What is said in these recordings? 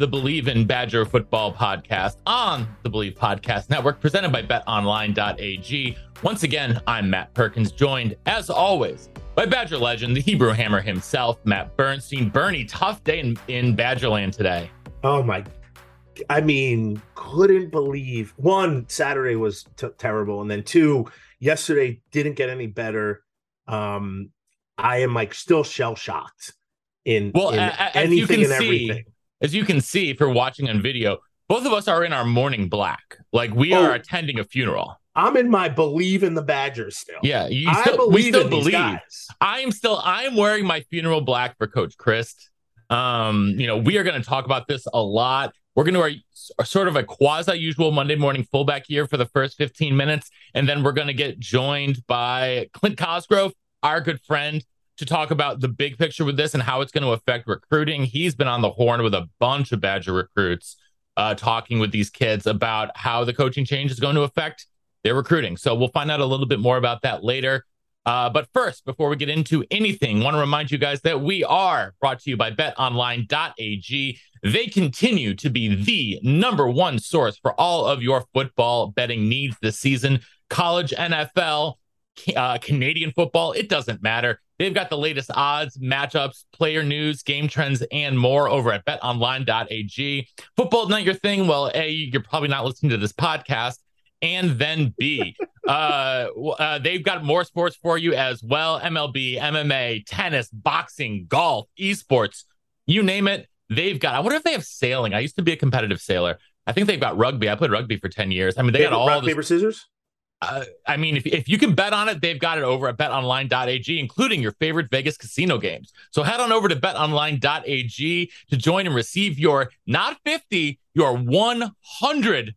The Bleav in Badger Football podcast on the Bleav Podcast Network, presented by betonline.ag. Once again, I'm Matt Perkins, joined as always by Badger legend, the Hebrew Hammer himself, Matt Bernstein. Bernie, tough day in, in Badgerland today. Oh my! I mean, couldn't believe one Saturday was t- terrible, and then two yesterday didn't get any better. Um, I am like still shell shocked in, Well, in as anything you can and see, everything. As you can see if you're watching on video, both of us are in our morning black. Like we Oh. are attending a funeral. I'm in my believe in the Badgers still. Yeah, you I believe we still in believe i am still I'm wearing my funeral black for Coach Chryst. Um, you know, we are going to talk about this a lot. We're going to s- sort of a quasi usual Monday morning fullback here for the first 15 minutes, and then we're going to get joined by Clint Cosgrove, our good friend, to talk about the big picture with this and how it's going to affect recruiting. He's been on the horn with a bunch of Badger recruits, uh, talking with these kids about how the coaching change is going to affect their recruiting. So we'll find out a little bit more about that later. Uh, but first, before we get into anything, want to remind you guys that we are brought to you by betonline.ag. They continue to be the number one source for all of your football betting needs this season. College, NFL, uh, Canadian football, it doesn't matter. They've got the latest odds, matchups, player news, game trends, and more over at betonline.ag. Football not your thing? Well, A, you're probably not listening to this podcast. And then B, uh, uh, they've got more sports for you as well MLB, MMA, tennis, boxing, golf, esports, you name it. They've got, I wonder if they have sailing. I used to be a competitive sailor. I think they've got rugby. I played rugby for 10 years. I mean, they got all rock this paper scissors. Uh, I mean, if, if you can bet on it, they've got it over at betonline.ag, including your favorite Vegas casino games. So head on over to betonline.ag to join and receive your not 50, your 100%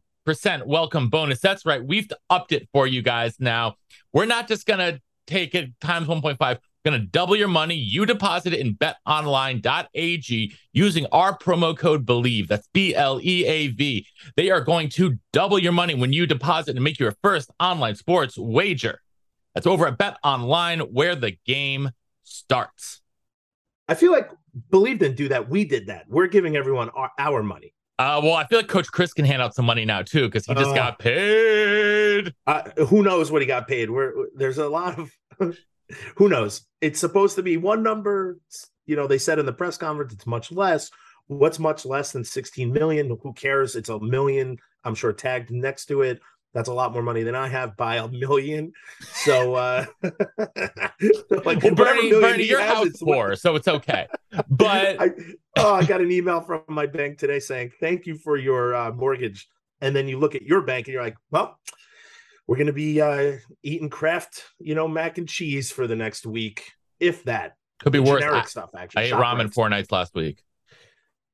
welcome bonus. That's right. We've upped it for you guys now. We're not just going to take it times 1.5. Going to double your money. You deposit it in betonline.ag using our promo code BLEAV. That's B L E A V. They are going to double your money when you deposit and make your first online sports wager. That's over at betonline where the game starts. I feel like Bleav didn't do that. We did that. We're giving everyone our, our money. Uh, well, I feel like Coach Chryst can hand out some money now too because he just Uh. got paid. Uh, who knows what he got paid? We're there's a lot of who knows. It's supposed to be one number. You know, they said in the press conference it's much less. What's much less than 16 million? Who cares? It's a million. I'm sure tagged next to it. That's a lot more money than I have by a million. So, uh, like Well, Bernie, Bernie, you're has, house what- poor, so it's okay. But I, oh, I got an email from my bank today saying thank you for your uh, mortgage, and then you look at your bank and you're like, well, we're gonna be uh, eating Kraft, you know, mac and cheese for the next week, if that. could be worse. Generic I, stuff, actually. I ate ramen four nights last week.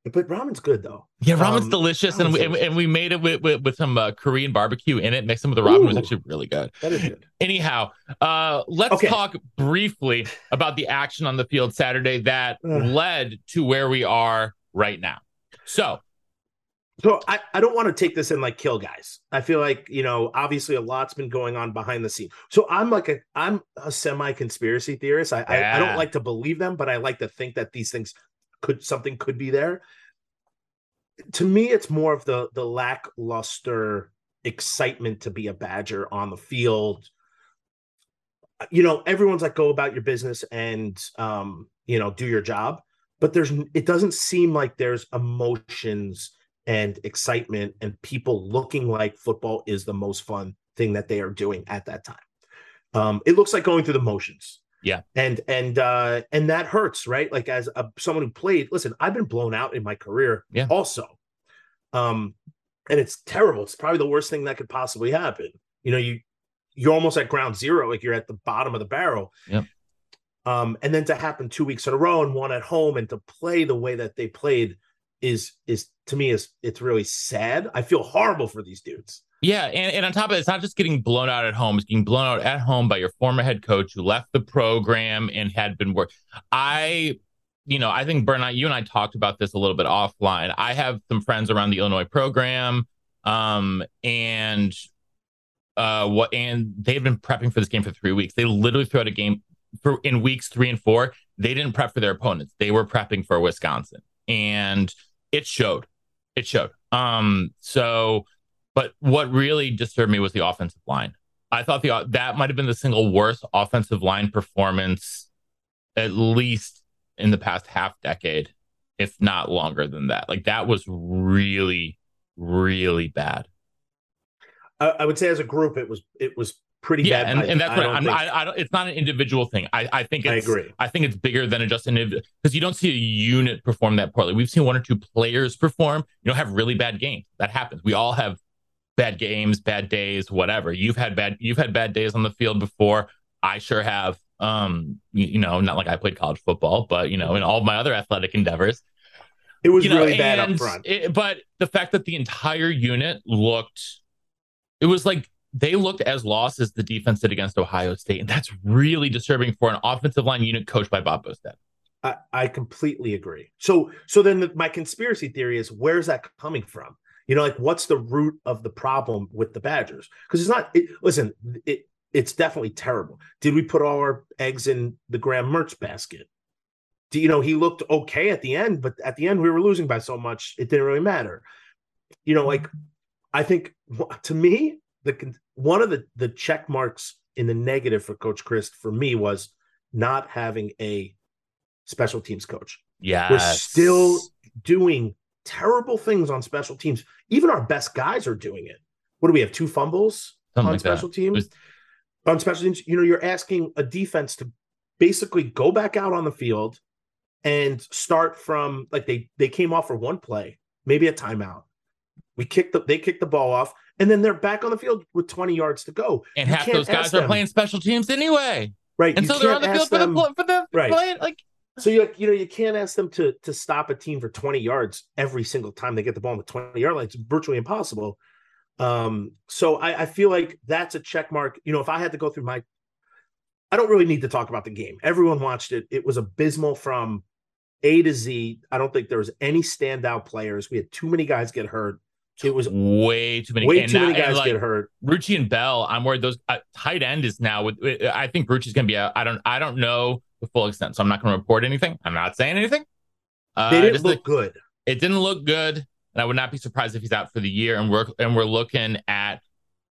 but ramen's good though. Yeah, ramen's Um, delicious, and we, and, delicious. and we made it with, with, with some uh, Korean barbecue in it. Mixed in with the ramen it was actually really good. That is good. Anyhow, uh, let's Okay. talk briefly about the action on the field Saturday that led to where we are right now. So, So I, I don't want to take this and like kill guys. I feel like, you know, obviously a lot's been going on behind the scene. So I'm like a I'm a semi conspiracy theorist. I, I I don't like to believe them, but I like to think that these things could something could be there. To me, it's more of the the lackluster excitement to be a Badger on the field. you know, everyone's like, go about your business and, um, you know, do your job. But there's, it doesn't seem like there's emotions and excitement and people looking like football is the most fun thing that they are doing at that time. Um, it looks like going through the motions. Yeah. And and uh and that hurts, right? Like as a someone who played, listen, I've been blown out in my career Yeah. also. Um and it's terrible. It's probably the worst thing that could possibly happen. You know, you you're almost at ground zero, like you're at the bottom of the barrel. Yeah. Um, and then to happen two weeks in a row and one at home and to play the way that they played is is to me is it's really sad. I feel horrible for these dudes. Yeah, and, and on top of it, it's not just getting blown out at home; it's getting blown out at home by your former head coach who left the program and had been work. I, you know, I think Bernard, you and I talked about this a little bit offline. I have some friends around the Illinois program, um, and uh, what, and they've been prepping for this game for three weeks. They literally threw out a game for in weeks three and four. They didn't prep for their opponents; they were prepping for Wisconsin, and it showed. It showed. Um, so. But what really disturbed me was the offensive line. I thought the that might have been the single worst offensive line performance, at least in the past half decade, if not longer than that. Like that was really, really bad. I, I would say as a group, it was it was pretty Yeah, bad. and, and that's I I'm. think- I, I don't. It's not an individual thing. I, I think I it's. agree. I think it's bigger than just an individual because you don't see a unit perform that poorly. We've seen one or two players perform. You know, have really bad games. That happens. We all have bad games, bad days, whatever. You've had bad. You've had bad days on the field before. I sure have. Um, you, you know, not like I played college football, but you know, in all of my other athletic endeavors, it was you know, really bad up front. it- but the fact that the entire unit looked, it was like they looked as lost as the defense did against Ohio State, and that's really disturbing for an offensive line unit coached by Bob Bostad. I, I completely agree. So so then the, my conspiracy theory is where's that coming from? You know, like what's the root of the problem with the Badgers? Because it's not. It, listen, it it's definitely terrible. Did we put all our eggs in the Graham Mertz basket? Do you know he looked okay at the end, but at the end we were losing by so much it didn't really matter. You know, like I think to me the one of the the check marks in the negative for Coach Chryst for me was not having a special teams coach. Yeah, We're still doing terrible things on special teams. Even our best guys are doing it. What do we have? Two fumbles Something on like that. special teams. Was- on special teams, you know, you're asking a defense to basically go back out on the field and start from like they they came off for one play, maybe a timeout. We kicked the they kicked the ball off, and then they're back on the field with 20 yards to go. and You half those guys are them- playing special teams anyway, right. and you so they're on the field ask for the them- for the Right. play. Like So you you know you can't ask them to to stop a team for 20 yards every single time they get the ball on the 20 yard line. It's virtually impossible. Um, so I, I feel like that's a check mark. You know, if I had to go through my I don't really need to talk about the game. Everyone watched it. It was abysmal from A to Z. I don't think there was any standout players. We had too many guys get hurt. It was way too many. way too many guys like, get hurt. Rucci and Bell, I'm worried those uh, tight end is now with. I think Rucci's going to be. A, I don't. I don't know the full extent, so I'm not going to report anything. I'm not saying anything. Uh, They didn't look good. it didn't look good, and I would not be surprised if he's out for the year. And we're and we're looking at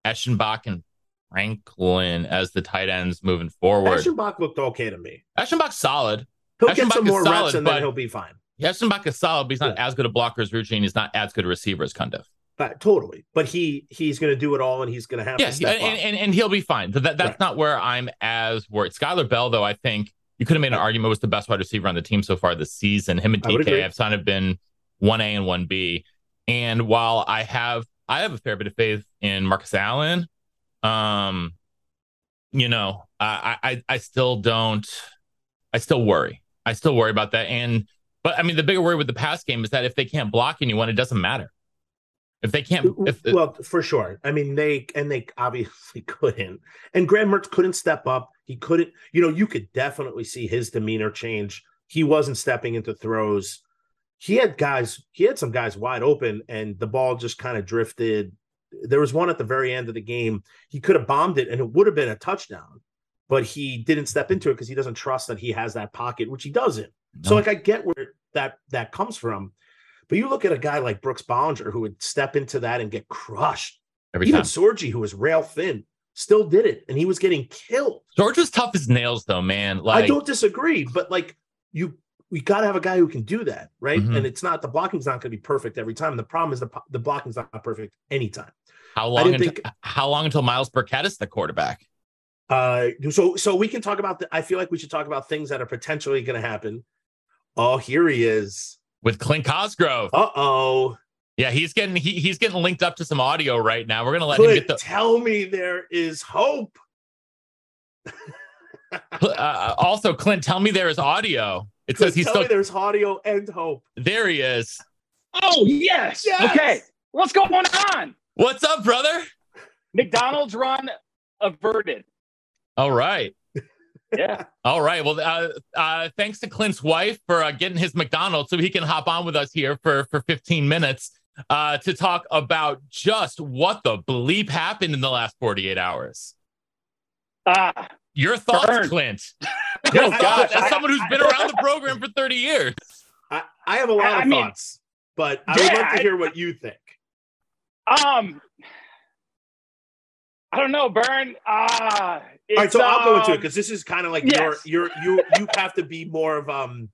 Eschenbach and Franklin as the tight ends moving forward. Eschenbach looked okay to me. Eschenbach's solid. He'll get some more solid, reps and then he'll be fine. Eschenbach is solid, but he's not as good a blocker as Rucci, and he's not as good a receiver as Cundiff. But totally. But he he's going to do it all, and he's going to have Yeah, to step and, and, and he'll be fine. So that, that's Right. not where I'm as worried. Skyler Bell, though, I think you could have made an argument was the best wide receiver on the team so far this season. Him and DK have kind of been one A and one B. And while I have I have a fair bit of faith in Markus Allen, um, you know, I I I still don't. I still worry. I still worry about that. And but I mean, the bigger worry with the pass game is that if they can't block anyone, it doesn't matter. If they can't, if well, for sure. I mean, they and they obviously couldn't. And Graham Mertz couldn't step up. He couldn't. You know, you could definitely see his demeanor change. He wasn't stepping into throws. He had guys. He had some guys wide open, and the ball just kind of drifted. There was one at the very end of the game. He could have bombed it, and it would have been a touchdown. But he didn't step into it because he doesn't trust that he has that pocket, which he doesn't. So, like, I get where that that comes from. But you look at a guy like Brooks Bollinger who would step into that and get crushed. every Even time. Sorgi, who was rail thin, still did it, and he was getting killed. George was tough as nails, though, man. Like, I don't disagree, but like you, we got to have a guy who can do that, right? Mhm. And it's not the blocking's not going to be perfect every time. The problem is the the blocking's not perfect anytime. how long? Until, think- how long until Myles Burkett is the quarterback? Uh, so so we can talk about. The, I feel like we should talk about things that are potentially going to happen. Oh, here he is. With Clint Cosgrove. Uh oh. Yeah, he's getting he, he's getting linked up to some audio right now. We're gonna let him get the. tell me there is hope. Uh, also, Clint, tell me there is audio. It says he's tell still me there's audio and hope. there. He is. Oh, yes. Yes! Okay. What's going on? What's up, brother? McDonald's run averted. All right. Yeah. All right. Well, uh, uh, thanks to Clint's wife for uh, getting his McDonald's so he can hop on with us here for, for 15 minutes uh, to talk about just what the bleep happened in the last 48 hours. Ah, Your thoughts, Burn. Clint? Your Oh, God, thoughts. as someone who's been around the program for 30 years. I, I have a lot I of mean- thoughts, but I would Yeah, love to I- hear what you think. um, I don't know, Burn. Ah, All right, so I'll go into it um, because this is kind of like yes. your your you you have to be more of um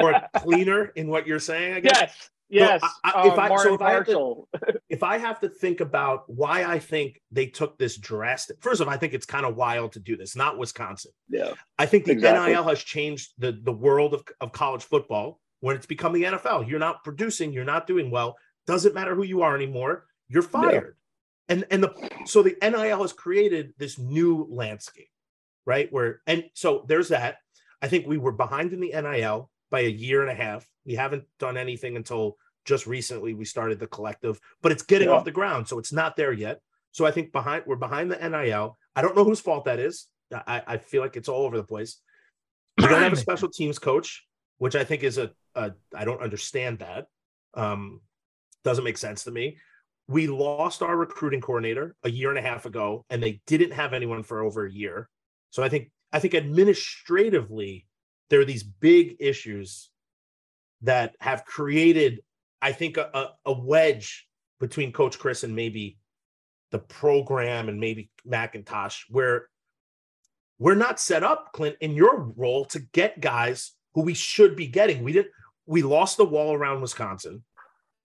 more cleaner in what you're saying. I guess Yes. Yes. I- I- if um, I- so if I to- if I have to think about why I think they took this drastic, first of all, I think it's kind of wild to do this. Not Wisconsin. yeah. I think the Exactly. NIL has changed the the world of, of college football when it's become the NFL. You're not producing, you're not doing well. Doesn't matter who you are anymore. You're fired. And and the so the NIL has created this new landscape, right? Where and so there's that. I think we were behind in the NIL by a year and a half. We haven't done anything until just recently we started the collective, but it's getting Yeah. off the ground, so it's not there yet. So I think behind we're behind the NIL. I don't know whose fault that is. I, I feel like it's all over the place. We don't have a special teams coach, which I think is a, a I don't understand that. Um, doesn't make sense to me. We lost our recruiting coordinator a year and a half ago, and they didn't have anyone for over a year. So I think I think administratively there are these big issues that have created, I think, a, a, wedge between Coach Chryst and maybe the program and maybe McIntosh, where we're not set up, Clint, in your role to get guys who we should be getting. We didn't. We lost the wall around Wisconsin.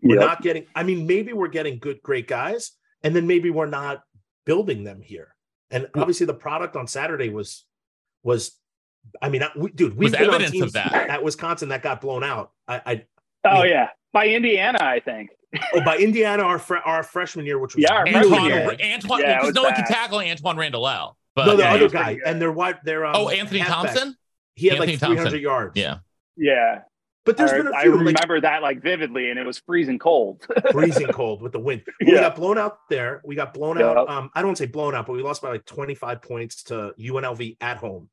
We're Yep. not getting. I mean, maybe we're getting good, great guys, and then maybe we're not building them here. And obviously, the product on Saturday was was. I mean, I- we, dude, we've Was been on evidence of teams that. at Wisconsin that got blown out. I, I Oh Yeah. yeah. By Indiana, I think. oh, by Indiana our fre- our freshman year, which was Yeah, really Antoine, year. Antoine, Yeah, because was no one can bad. tackle Antoine Randall. But no, the Yeah, other guy, and their wide, their um, oh, Anthony halfback, Thompson. He had Anthony like 300 Thompson. yards. Yeah. Yeah. But there's I, been a I few like remember that like vividly, and it was freezing cold. freezing cold with the wind. We Yeah. got blown out there. We got blown Yeah. out. Um, I don't say blown out, but we lost by like 25 points to UNLV at home.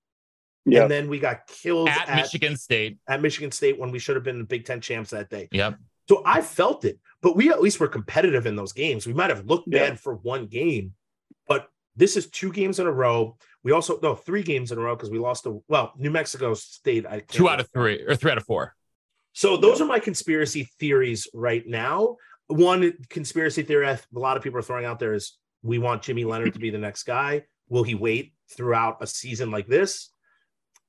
yeah. And then we got killed At, at, Michigan State. at Michigan State when we should have been the Big Ten champs that day. Yep. So I felt it, but we at least were competitive in those games. We might have looked Yeah. bad for one game, but this is two games in a row. We also no three games in a row because we lost to well New Mexico State. I Two out of three or three out of four. So those are my conspiracy theories right now. One conspiracy theory a lot of people are throwing out there is we want Jimmy Leonhard to be the next guy. Will he wait throughout a season like this?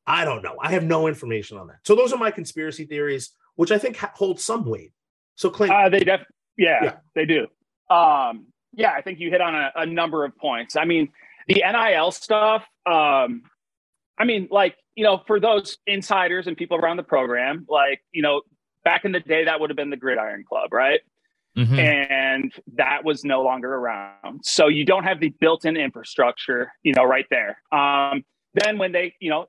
I don't know. I have no information on that. So those are my conspiracy theories, which I think ha- hold some weight. So Clint, Uh, they def yeah, Yeah. they do. Um, yeah, I think you hit on a, a number of points. I mean, the NIL stuff, um, I mean, like, you know, for those insiders and people around the program, like, you know, back in the day, that would have been the Gridiron Club, right? Mhm. and that was no longer around. So you don't have the built-in infrastructure, you know, right there. Um, then when they, you know,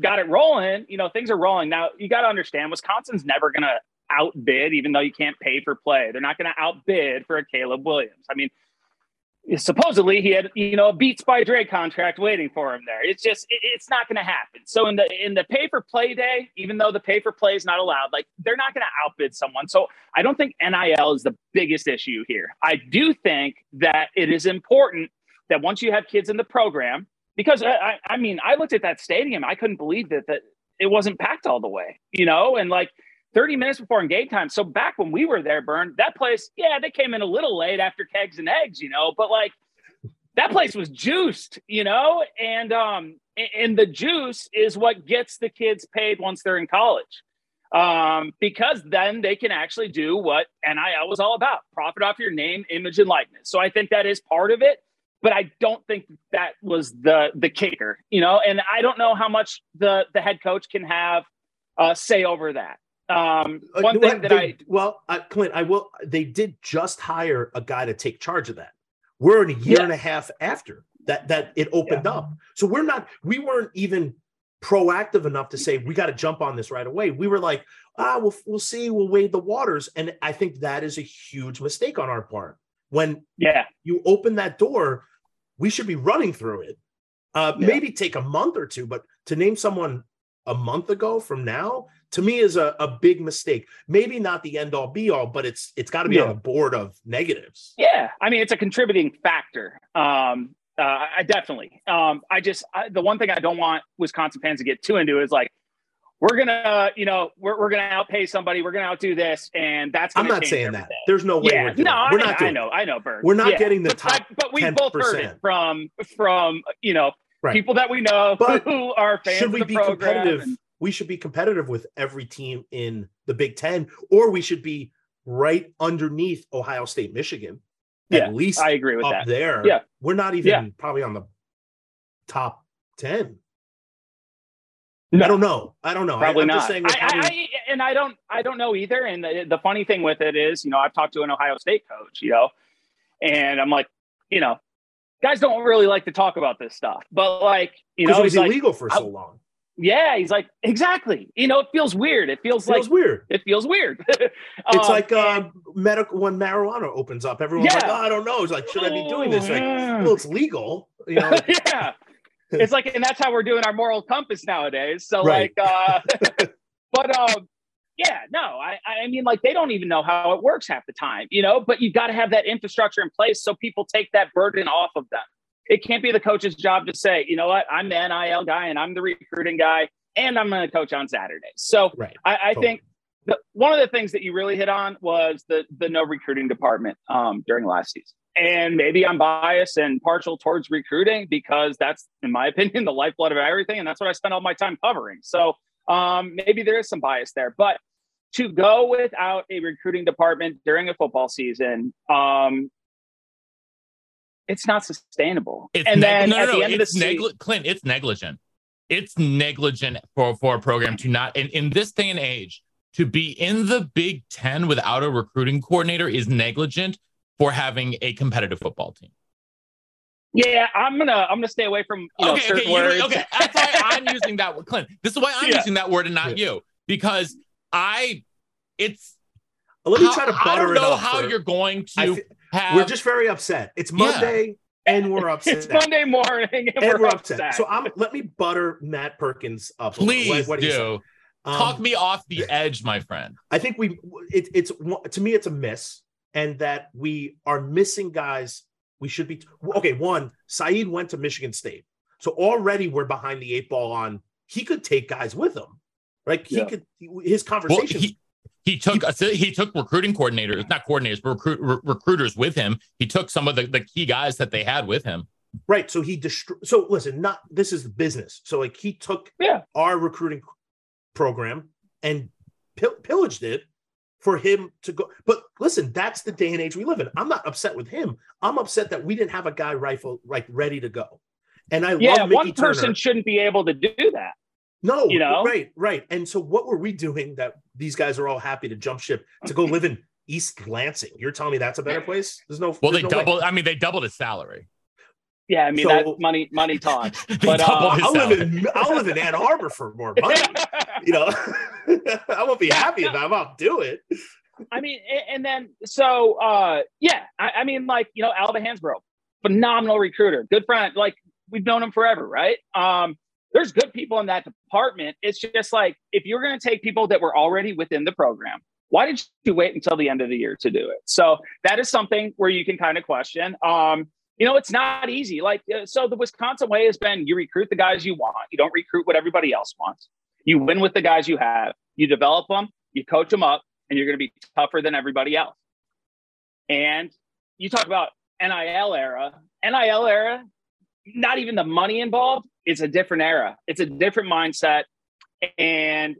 got it rolling, you know, things are rolling. Now you got to understand, Wisconsin's never going to outbid, even though you can't pay for play. They're not going to outbid for a Caleb Williams. I mean, supposedly he had, you know, a Beats by Dre contract waiting for him there. It's just, it- it's not going to happen. So in the in the pay for play day, even though the pay for play is not allowed, like they're not going to outbid someone. So I don't think NIL is the biggest issue here. I do think that it is important that once you have kids in the program, because I, I mean, I looked at that stadium, I couldn't believe that that it wasn't packed all the way, you know, and like 30 minutes before in game time. So back when we were there, Burn, that place, yeah, they came in a little late after kegs and eggs, you know, but like that place was juiced, you know, and um, and the juice is what gets the kids paid once they're in college, um, because then they can actually do what NIL was all about: profit off your name, image, and likeness. So I think that is part of it, but I don't think that was the the kicker, you know. And I don't know how much the the head coach can have uh, say over that. Um, Uh, one thing that they- I well, uh, Clint, I will. They did just hire a guy to take charge of that. We're in a year Yeah. and a half after that that it opened up, so we're not. We weren't even proactive enough to say we got to jump on this right away. We were like, ah, we'll we'll see, we'll wade the waters, and I think that is a huge mistake on our part. When yeah you open that door, we should be running through it. Uh, Yeah. Maybe take a month or two, but to name someone a month ago from now to me is a, a big mistake. Maybe not the end all be all, but it's it's got to be on Yeah. the board of negatives. Yeah, I mean it's a contributing factor. Um, uh, I definitely. Um, I just I, the one thing I don't want Wisconsin fans to get too into is like we're gonna, you know, we're, we're gonna outpay somebody, we're gonna outdo this, and that's. I'm not saying that. There's no way Yeah, we're doing no. We're I, not I know. I know, Berg. We're not Yeah. getting the but, top I- but we both heard it from from you know Right. people that we know But who are fans Should of we the be program. competitive? and- we should be competitive with every team in the Big Ten, or we should be right underneath Ohio State, Michigan. Yeah, at least I agree with up that. there. Yeah. We're not even Yeah. probably on the top 10. No. I don't know. I don't know. Probably I, not. just saying probably, I, I, and I don't, I don't know either. And the, the funny thing with it is, you know, I've talked to an Ohio State coach, you know, and I'm like, you know, guys don't really like to talk about this stuff, but like, you know, it was like, illegal for so long. Yeah, he's like, exactly. You know, it feels weird. It feels It feels like weird. it feels weird. It's Um, like uh, and- medical when marijuana opens up. Everyone's like, "Oh, I don't know." It's like, should I be doing this? Like, Mm. well, it's legal. You know, yeah. It's like, and that's how we're doing our moral compass nowadays. So Right. like, uh, but um, yeah, no, I, I mean, like they don't even know how it works half the time, you know. But you've got to have that infrastructure in place so people take that burden off of them. It can't be the coach's job to say, you know what, I'm the NIL guy and I'm the recruiting guy, and I'm going to coach on Saturday. So right? I, I Totally. think the, one of the things that you really hit on was the the no recruiting department um, during last season. And maybe I'm biased and partial towards recruiting because that's, in my opinion, the lifeblood of everything, and that's what I spend all my time covering. So um, maybe there is some bias there, but to go without a recruiting department during a football season, um, it's not sustainable. It's and neg- then no, at no, the no, end of the it's season, Clint, it's negligent. It's negligent for for a program to not in, in this day and age to be in the Big Ten without a recruiting coordinator is negligent for having a competitive football team. yeah, I'm gonna I'm gonna stay away from you know okay, certain okay, you okay. That's why I'm using that word, Clint. This is why I'm Yeah. using that word and not you because I. It's Let me how- try to I butter don't it know up. how for- you're going to fe- have. we're just very upset. It's Yeah. Monday and we're upset. it's Monday morning and, and we're, upset. So I'm let me butter Matt Perkins up. a little. please What- what he said. do Um, talk me off the edge, my friend. I think we it, it's to me it's a miss, and that we are missing guys. We should be okay. One, Saeed went to Michigan State, so already we're behind the eight ball on. He could take guys with him, like he Yeah. could. His Well, conversation. he, he took he took recruiting coordinators, not coordinators, but recruit, re- recruiters with him. He took some of the, the key guys that they had with him. right. So he destroyed. So listen, not this is the business. So like he took Yeah. our recruiting program and pill- pillaged it for him to go. But listen, that's the day and age we live in. I'm not upset with him. I'm upset that we didn't have a guy rifle like ready to go. And I yeah, love Mickey one person shouldn't be able to do that. No, you know? right, right. And so what were we doing that these guys are all happy to jump ship to go live in East Lansing? You're telling me that's a better place? There's no. Well, they there's no way. I mean, they doubled his salary. Yeah, I mean So- that money money talks. They But, uh, doubled his I'll live in I'll live in Ann Arbor for more money. you know, I won't be happy about it. I'll do it. I mean, and then so uh yeah, I, I mean, like you know, Alba Hansbrough, phenomenal recruiter, good friend. Like we've known him forever, right? Um, there's good people in that department. It's just like if you're going to take people that were already within the program, why did you wait until the end of the year to do it? So that is something where you can kind of question. Um, you know, it's not easy. Like, uh, so the Wisconsin way has been you recruit the guys you want, you don't recruit what everybody else wants. You win with the guys you have, you develop them, you coach them up, and you're going to be tougher than everybody else. And you talk about NIL era, NIL era, not even the money involved, it's a different era. It's a different mindset. And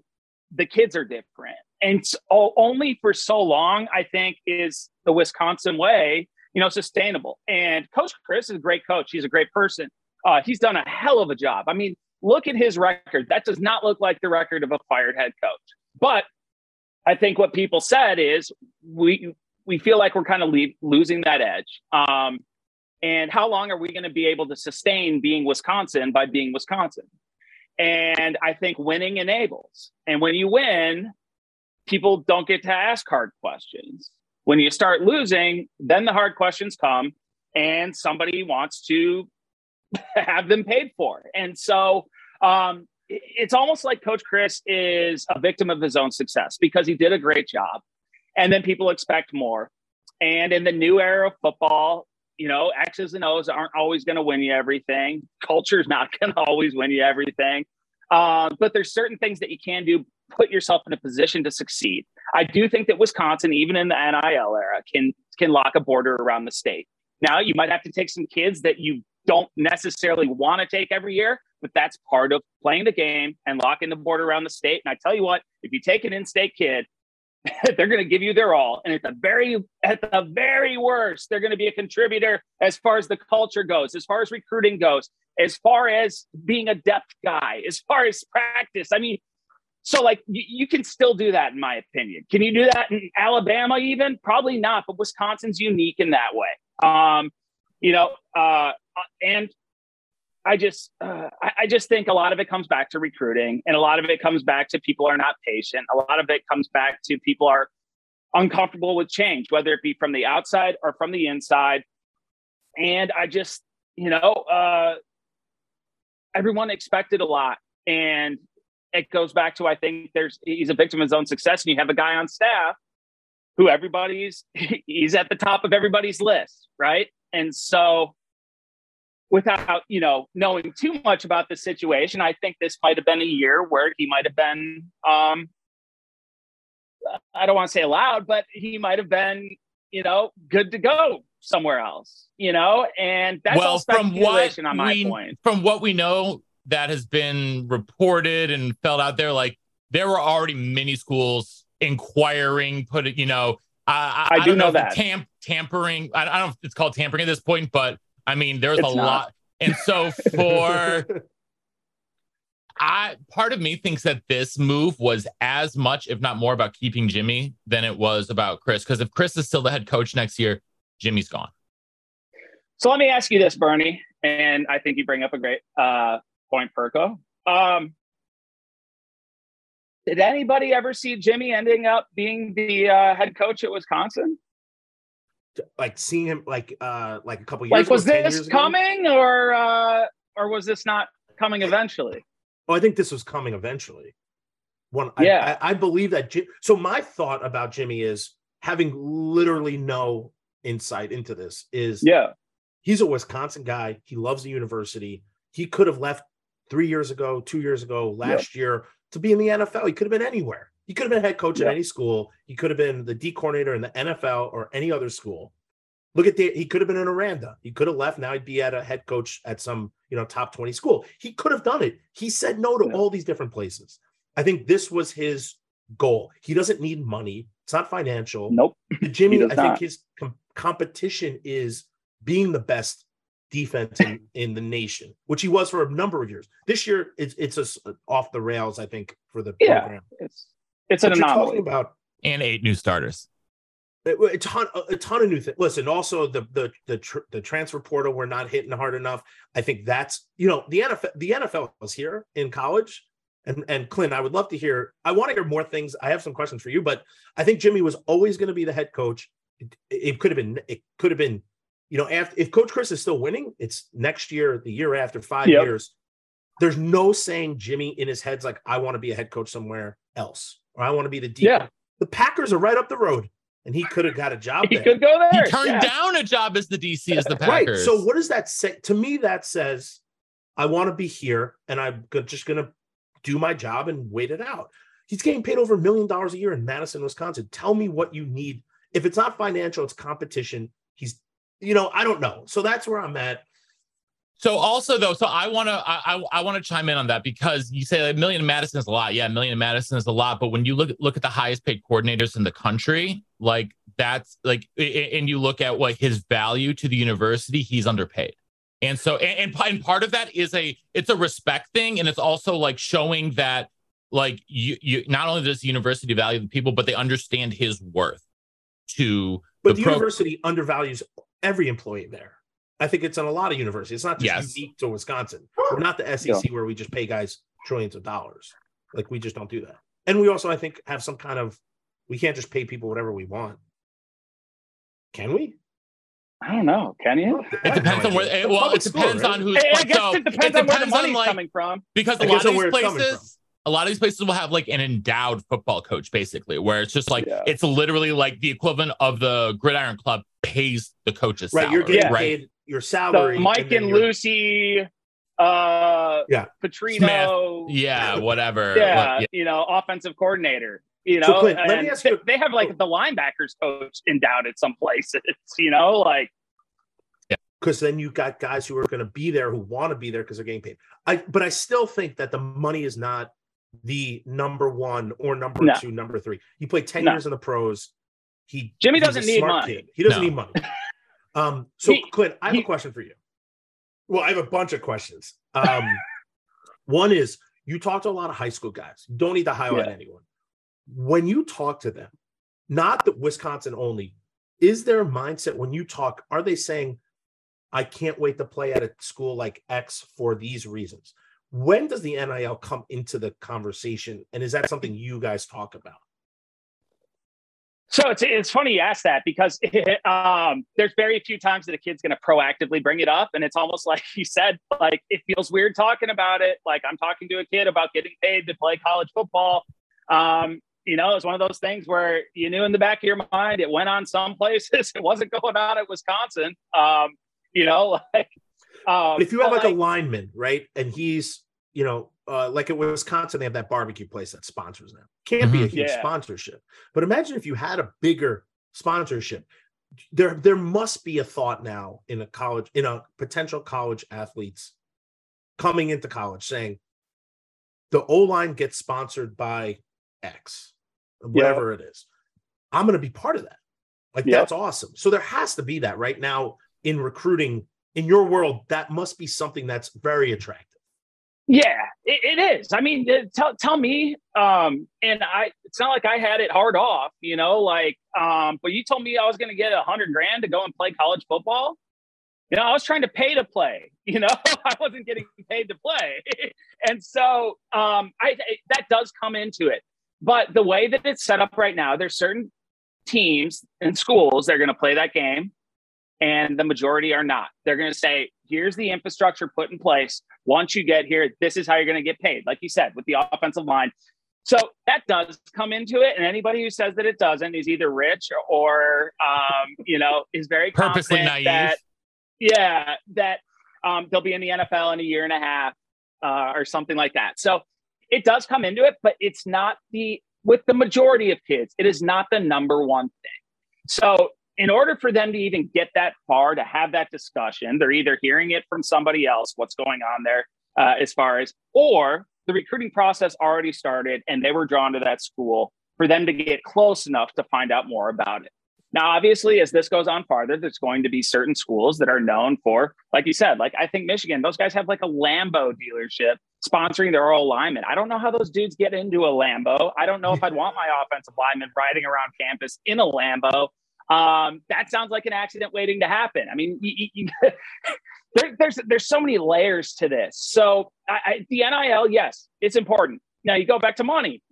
the kids are different. And only for so long, I think, is the Wisconsin way, you know, sustainable. And Coach Chryst is a great coach. He's a great person. Uh, he's done a hell of a job. I mean, look at his record. That does not look like the record of a fired head coach. But I think what people said is we we feel like we're kind of losing that edge. Um, and how long are we going to be able to sustain being Wisconsin by being Wisconsin? And I think winning enables. And when you win, people don't get to ask hard questions. When you start losing, then the hard questions come and somebody wants to have them paid for. And so um, it's almost like Coach Chryst is a victim of his own success because he did a great job. And then people expect more. And in the new era of football, you know, X's and O's aren't always going to win you everything. Culture's not going to always win you everything. Uh, but there's certain things that you can do, put yourself in a position to succeed. I do think that Wisconsin, even in the NIL era, can can lock a border around the state. Now you might have to take some kids that you don't necessarily want to take every year, but that's part of playing the game and locking the border around the state. And I tell you what, if you take an in-state kid, they're going to give you their all, and at the very at the very worst, they're going to be a contributor as far as the culture goes, as far as recruiting goes, as far as being a depth guy, as far as practice. I mean, so like you, you can still do that, in my opinion. Can you do that in Alabama? Even probably not, but Wisconsin's unique in that way. Um, you know, uh, and I just uh, I, I, just think a lot of it comes back to recruiting, and a lot of it comes back to people are not patient. A lot of it comes back to people are uncomfortable with change, whether it be from the outside or from the inside. And I just, you know, uh, everyone expected a lot, and it goes back to I think there's he's a victim of his own success, and you have a guy on staff who everybody's he's at the top of everybody's list, right? And so without you know knowing too much about the situation i think this might have been a year where he might have been um i don't want to say allowed but he might have been you know good to go somewhere else you know? And that's well, all speculation from what on my we, point. from what we know that has been reported and felt out there like there were already many schools inquiring put it you know I, I, I, do know, know that. tamp, tampering I, I don't know if it's called tampering at this point but I mean, there's it's a not. lot. And so for I part of me thinks that this move was as much, if not more, about keeping Jimmy than it was about Chryst. Because if Chryst is still the head coach next year, Jimmy's gone. So let me ask you this, Bernie, and I think you bring up a great uh, point, Perko. Um, did anybody ever see Jimmy ending up being the uh, head coach at Wisconsin? Like seeing him like uh like a couple years like was this coming ago? or uh or was this not coming eventually? Oh i think this was coming eventually. One yeah. I, I, I believe that Jim, so my thought about jimmy is having literally no insight into this is yeah. he's a wisconsin guy. He loves the university. He could have left three years ago two years ago last year to be in the nfl he could have been anywhere he could have been head coach at any school. He could have been the D coordinator in the NFL or any other school. Look at the he could have been in Aranda. He could have left. Now he'd be at a head coach at some, you know, top 20 school. He could have done it. He said no to yeah. all these different places. I think this was his goal. He doesn't need money. It's not financial. Nope. Jimmy, I think not. his com- competition is being the best defense in, in the nation, which he was for a number of years. This year, it's it's a, off the rails. I think for the yeah, program. It's it's an anomaly. about and eight new starters. A ton, a ton of new things. Listen, also the the the tr- the transfer portal we're not hitting hard enough. I think that's you know the NFL the NFL was here in college, and and Clint, I would love to hear. I want to hear more things. I have some questions for you, but I think Jimmy was always going to be the head coach. It, it could have been. It could have been. You know, after if Coach Chryst is still winning, it's next year, the year after, five yep. years. There's no saying Jimmy in his head's like, I want to be a head coach somewhere else or I want to be the deep. Yeah. The Packers are right up the road, and he could have got a job. he there. could go there. He turned yeah. down a job as the DC as the Packers. Right. So what does that say? To me, that says I want to be here, and I'm just going to do my job and wait it out. He's getting paid over a million dollars a year in Madison, Wisconsin. Tell me what you need. If it's not financial, it's competition. He's you know, I don't know. So that's where I'm at. So also though, so I want to I I, I want to chime in on that because you say a million in Madison is a lot. Yeah, a million in Madison is a lot, but when you look look at the highest paid coordinators in the country, like that's like and you look at what his value to the university, he's underpaid. And so and, and part of that is a it's a respect thing and it's also like showing that like you you not only does the university value the people, but they understand his worth to but the, the university undervalues every employee there. I think it's in a lot of universities. It's not just yes. unique to Wisconsin. We're not the SEC yeah. where we just pay guys trillions of dollars. Like we just don't do that. And we also, I think, have some kind of we can't just pay people whatever we want. Can we? I don't know. Can you? It depends on where. It, well, it depends school, right? on who's. I guess so, it depends, it depends on where the money's like, coming from. Because a lot of these places, a lot of these places will have like an endowed football coach, basically, where it's just like yeah. it's literally like the equivalent of the Gridiron Club pays the coaches. Right, salary, you're getting right? paid your salary. So Mike and, and Lucy, uh, yeah, Petrino, Smith. yeah, whatever. Yeah, yeah, you know, offensive coordinator. You know, so Clint, let me ask you, they have like the linebackers coach endowed at some places. You know, like because then you got guys who are going to be there who want to be there because they're getting paid. I but I still think that the money is not the number one or number no. two, number three. He played 10 no. years in the pros. He Jimmy doesn't need money. Kid. He doesn't no. need money. Um, so he, Clint, I have he, a question for you. Well, I have a bunch of questions. Um, one is you talk to a lot of high school guys. You don't need to highlight yeah. anyone. When you talk to them, not the Wisconsin only, is their mindset when you talk? Are they saying, I can't wait to play at a school like X for these reasons? When does the NIL come into the conversation? And is that something you guys talk about? So it's it's funny you ask that because um, there's very few times that a kid's going to proactively bring it up, and it's almost like you said, like it feels weird talking about it. Like I'm talking to a kid about getting paid to play college football. Um, you know, it's one of those things where you knew in the back of your mind it went on some places, it wasn't going on at Wisconsin. Um, you know, like um, if you have like, like, a lineman, right, and he's you know uh, like at Wisconsin, they have that barbecue place that sponsors them. Can't mm-hmm. be a huge yeah. sponsorship, but imagine if you had a bigger sponsorship. There, there must be a thought now in a college, in a potential college athletes coming into college saying, the O line gets sponsored by X, whatever yeah. it is. I'm going to be part of that. Like that's awesome. So there has to be that right now in recruiting in your world. That must be something that's very attractive. Yeah, it, it is. I mean, tell tell me. Um, and I, it's not like I had it hard off, you know. Like, um, but you told me I was going to get a hundred grand to go and play college football. You know, I was trying to pay to play. You know, I wasn't getting paid to play, and so um, I that does come into it. But the way that it's set up right now, there's certain teams and schools that are going to play that game and the majority are not. They're going to say, here's the infrastructure put in place. Once you get here, this is how you're going to get paid, like you said, with the offensive line. So that does come into it. And anybody who says that it doesn't is either rich or, um, you know, is very purposely naive. That, yeah, that um, they'll be in the NFL in a year and a half uh, or something like that. So it does come into it, but it's not the, with the majority of kids, it is not the number one thing. So in order for them to even get that far to have that discussion, they're either hearing it from somebody else, what's going on there, uh, as far as, or the recruiting process already started and they were drawn to that school for them to get close enough to find out more about it. Now, obviously, as this goes on farther, there's going to be certain schools that are known for, like you said, like I think Michigan, those guys have like a Lambo dealership sponsoring their old linemen. I don't know how those dudes get into a Lambo. I don't know if I'd want my offensive lineman riding around campus in a Lambo um, that sounds like an accident waiting to happen. I mean, you, you, there, there's there's so many layers to this. So I, I, the NIL, yes, it's important. Now you go back to money.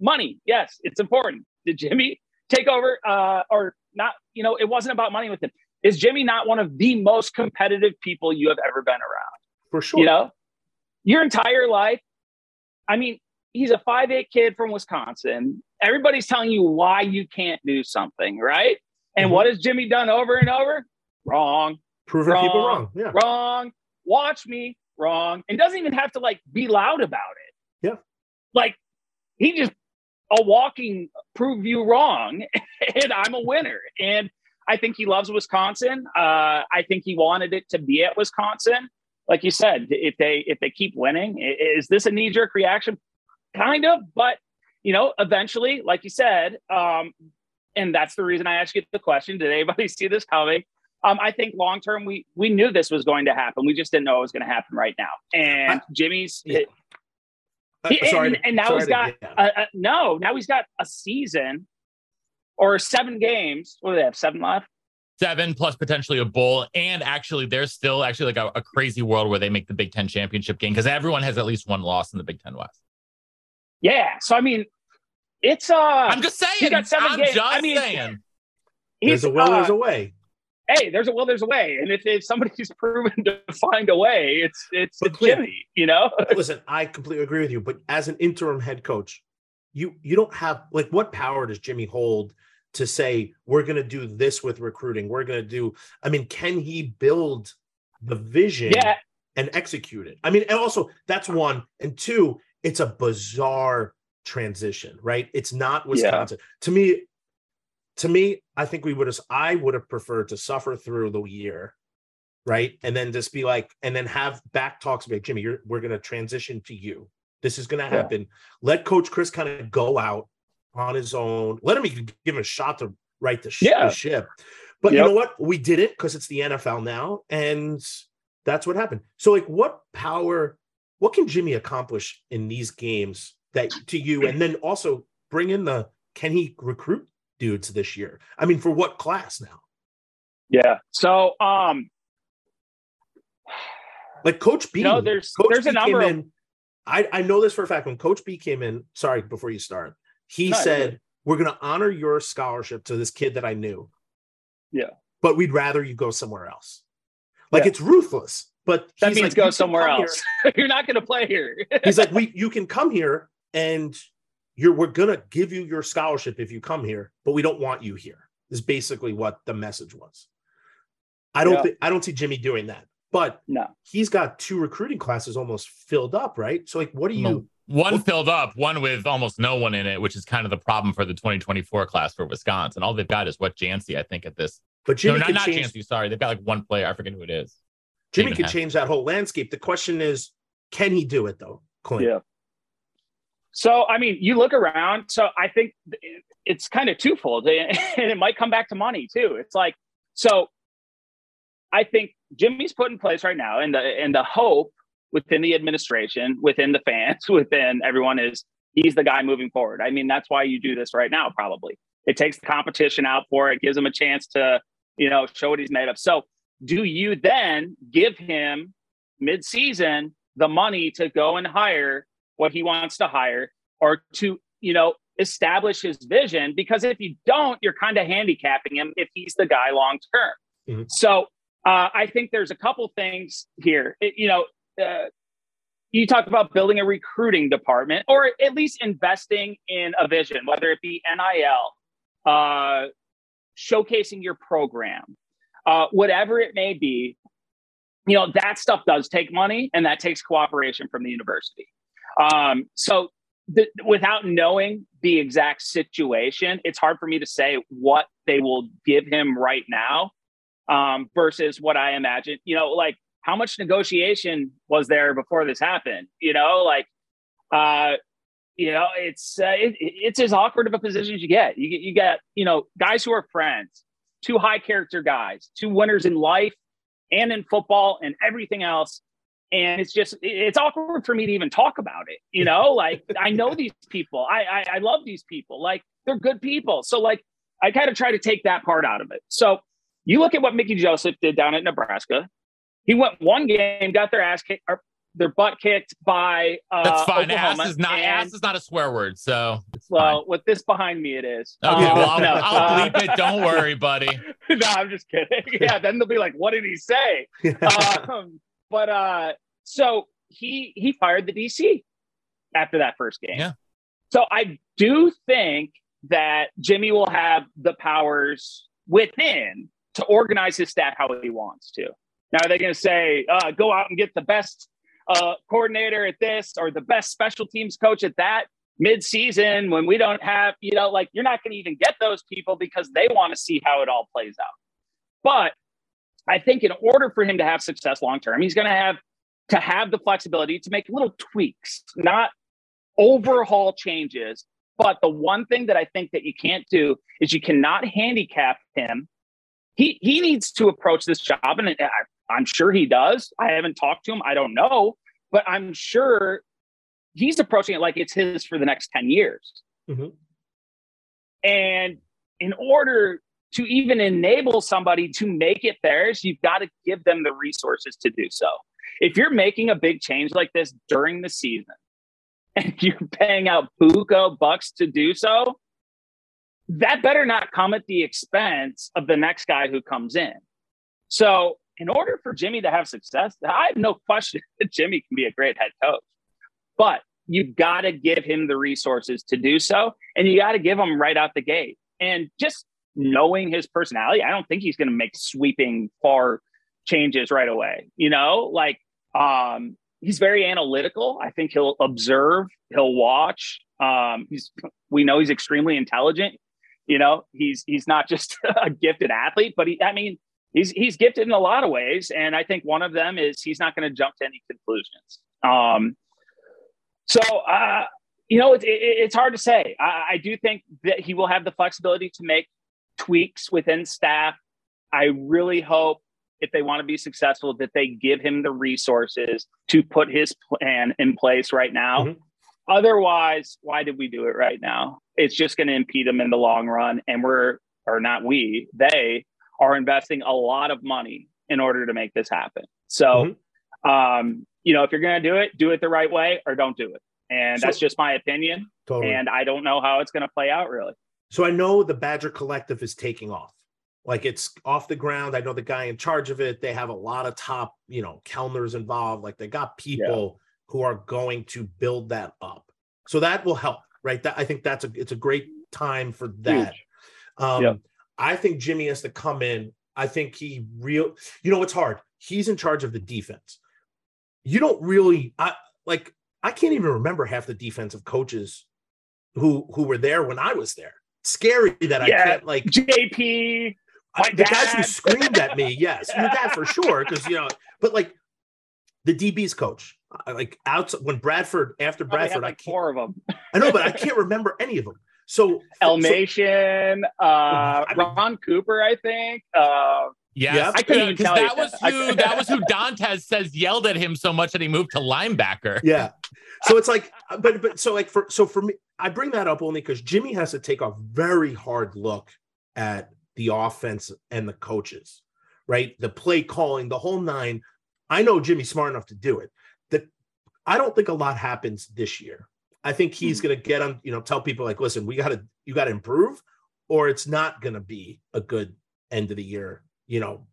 Money, yes, it's important. Did Jimmy take over uh, or not? You know, it wasn't about money with him. Is Jimmy not one of the most competitive people you have ever been around? For sure. You know, your entire life. I mean, he's a five eight kid from Wisconsin. Everybody's telling you why you can't do something, right? And mm-hmm. what has Jimmy done over and over? Wrong. Proving wrong, people wrong. Yeah. Wrong. Watch me. Wrong. And doesn't even have to like be loud about it. Yeah. Like he just a walking prove you wrong and I'm a winner. And I think he loves Wisconsin. Uh, I think he wanted it to be at Wisconsin. Like you said, if they if they keep winning, is this a knee jerk reaction? Kind of, but you know, eventually, like you said, um, and that's the reason I asked you the question: Did anybody see this coming? Um, I think long term, we we knew this was going to happen. We just didn't know it was going to happen right now. And I, Jimmy's, yeah. he, sorry, and, and, now he's got to, yeah. a, a, no. Now he's got a season or seven games. What do they have? Seven left. Seven plus potentially a bowl, and actually, there's still actually like a, a crazy world where they make the Big Ten championship game because everyone has at least one loss in the Big Ten West. Yeah, so I mean, it's uh. I'm just saying. Got seven I'm games. just I mean, saying. There's a will, uh, there's a way hey, there's a will, there's a way. And if, if somebody's proven to find a way, it's it's, it's Jimmy, you know? listen, I completely agree with you. But as an interim head coach, you you don't have like what power does Jimmy hold to say we're gonna do this with recruiting? We're gonna do, I mean, can he build the vision yeah. and execute it? I mean, and also that's one. And two, it's a bizarre transition, right? It's not Wisconsin. Yeah. To me, to me, I think we would have, I would have preferred to suffer through the year, right? And then just be like, and then have back talks about Jimmy, you're, we're going to transition to you. This is going to happen. Yeah. Let Coach Chryst kind of go out on his own. Let him give him a shot to right the, sh- yeah. the ship. But yep. you know what? We did it because it's the NFL now, and that's what happened. So, like, what power? What can Jimmy accomplish in these games that to you? And then also bring in the can he recruit dudes this year. I mean, for what class now? Yeah. So, um, like Coach B, you know, there's Coach there's B a number. Of... In, I I know this for a fact. When Coach B came in, sorry, before you start, he no, said, "We're going to honor your scholarship to this kid that I knew." Yeah. But we'd rather you go somewhere else. Like yeah. it's ruthless, but that means like, go somewhere else. You're not going to play here. he's like, we you can come here and you're we're gonna give you your scholarship if you come here, but we don't want you here. Is basically what the message was. I don't yeah. think I don't see Jimmy doing that, but no, he's got two recruiting classes almost filled up, right? So like, what do you? One what, filled up, one with almost no one in it, which is kind of the problem for the 2024 class for Wisconsin. All they've got is what Jancy, I think, at this. But Jimmy no, not, not change, Jancy, sorry, they've got like one player. I forget who it is. Jimmy could change that whole landscape. The question is, can he do it though? Clint? Yeah. So, I mean, you look around. So, I think it's kind of twofold, and it might come back to money too. It's like, so I think Jimmy's put in place right now, and the and the hope within the administration, within the fans, within everyone is he's the guy moving forward. I mean, that's why you do this right now. Probably it takes the competition out for it, gives him a chance to you know show what he's made of. So, do you then give him mid-season the money to go and hire what he wants to hire or to, you know, establish his vision. Because if you don't, you're kind of handicapping him if he's the guy long term. Mm-hmm. So uh, I think there's a couple things here. It, you know, uh, you talk about building a recruiting department or at least investing in a vision, whether it be NIL, uh, showcasing your program, uh, whatever it may be. You know, that stuff does take money and that takes cooperation from the university. Um, so without knowing the exact situation, it's hard for me to say what they will give him right now um, versus what I imagine. You know, like how much negotiation was there before this happened? You know, like, uh, you know, it's uh, it, it's as awkward of a position as you get. You get you get you know guys who are friends, two high character guys, two winners in life and in football and everything else and it's just it's awkward for me to even talk about it you know? Like i know these people. I, I i, love these people. Like they're good people. So like i kind of try to take that part out of it. So you look at what mickey joseph did down at nebraska. He went one game got their ass kicked or their butt kicked by uh that's fine. Oklahoma, ass is not ass is not a swear word so well fine. with this behind me it is. Okay um, well I'll, no, I'll uh, bleep it. Don't worry buddy. No i'm just kidding. Yeah then they'll be like what did he say? Um, but uh, so he he fired the DC after that first game. Yeah. So I do think that Jimmy will have the powers within to organize his staff how he wants to. Now, are they going to say, uh, go out and get the best uh, coordinator at this or the best special teams coach at that? mid-season when we don't have, you know, like you're not going to even get those people because they want to see how it all plays out. But I think in order for him to have success long term, he's going to have to have the flexibility to make little tweaks, not overhaul changes. But the one thing that I think that you can't do is you cannot handicap him. He he needs to approach this job, and I, I'm sure he does. I haven't talked to him. I don't know, but I'm sure he's approaching it like it's his for the next 10 years. Mm-hmm. And in order to even enable somebody to make it theirs, you've got to give them the resources to do so. If you're making a big change like this during the season and you're paying out buco bucks to do so, that better not come at the expense of the next guy who comes in. So, in order for Jimmy to have success, I have no question that Jimmy can be a great head coach but you've got to give him the resources to do so. And you got to give him right out the gate. And just knowing his personality, I don't think he's going to make sweeping far changes right away. You know, like um, he's very analytical. I think he'll observe, he'll watch. Um, he's we know he's extremely intelligent. You know, he's he's not just a gifted athlete, but he I mean, he's he's gifted in a lot of ways. And I think one of them is he's not going to jump to any conclusions. Um, so, uh, you know, it, it, it's hard to say. I, I do think that he will have the flexibility to make tweaks within staff. I really hope if they want to be successful that they give him the resources to put his plan in place right now. Mm-hmm. Otherwise, why did we do it right now? It's just going to impede them in the long run. And we're, or not we, they are investing a lot of money in order to make this happen. So, mm-hmm. um, you know, if you're going to do it, do it the right way or don't do it. And so, that's just my opinion. Totally. And I don't know how it's going to play out really. So I know the Badger Collective is taking off. Like it's off the ground. I know the guy in charge of it. They have a lot of top, you know, Kellners involved. Like they got people yeah. who are going to build that up. So that will help, right? That I think that's a it's a great time for that. Um, yeah. I think Jimmy has to come in. I think he real. You know, it's hard. He's in charge of the defense you don't really I like I can't even remember half the defensive coaches who who were there when I was there. Scary that yeah, I can't like JP. I, the guys who screamed at me, yes, your dad for sure, because you know, but like the DB's coach, like out when Bradford after Bradford, like I can't, four of them. I know, but I can't remember any of them. So Elmation, so, uh, Ron Cooper, I think. Uh, Yes, yep. I couldn't because that was who that was who Dantes says yelled at him so much that he moved to linebacker. Yeah, so it's like, but but so like for so for me, I bring that up only because Jimmy has to take a very hard look at the offense and the coaches, right? The play calling, the whole nine. I know Jimmy's smart enough to do it. That I don't think a lot happens this year. I think he's mm-hmm. going to get on, you know, tell people like, listen, we got to you got to improve, or it's not going to be a good end of the year you know,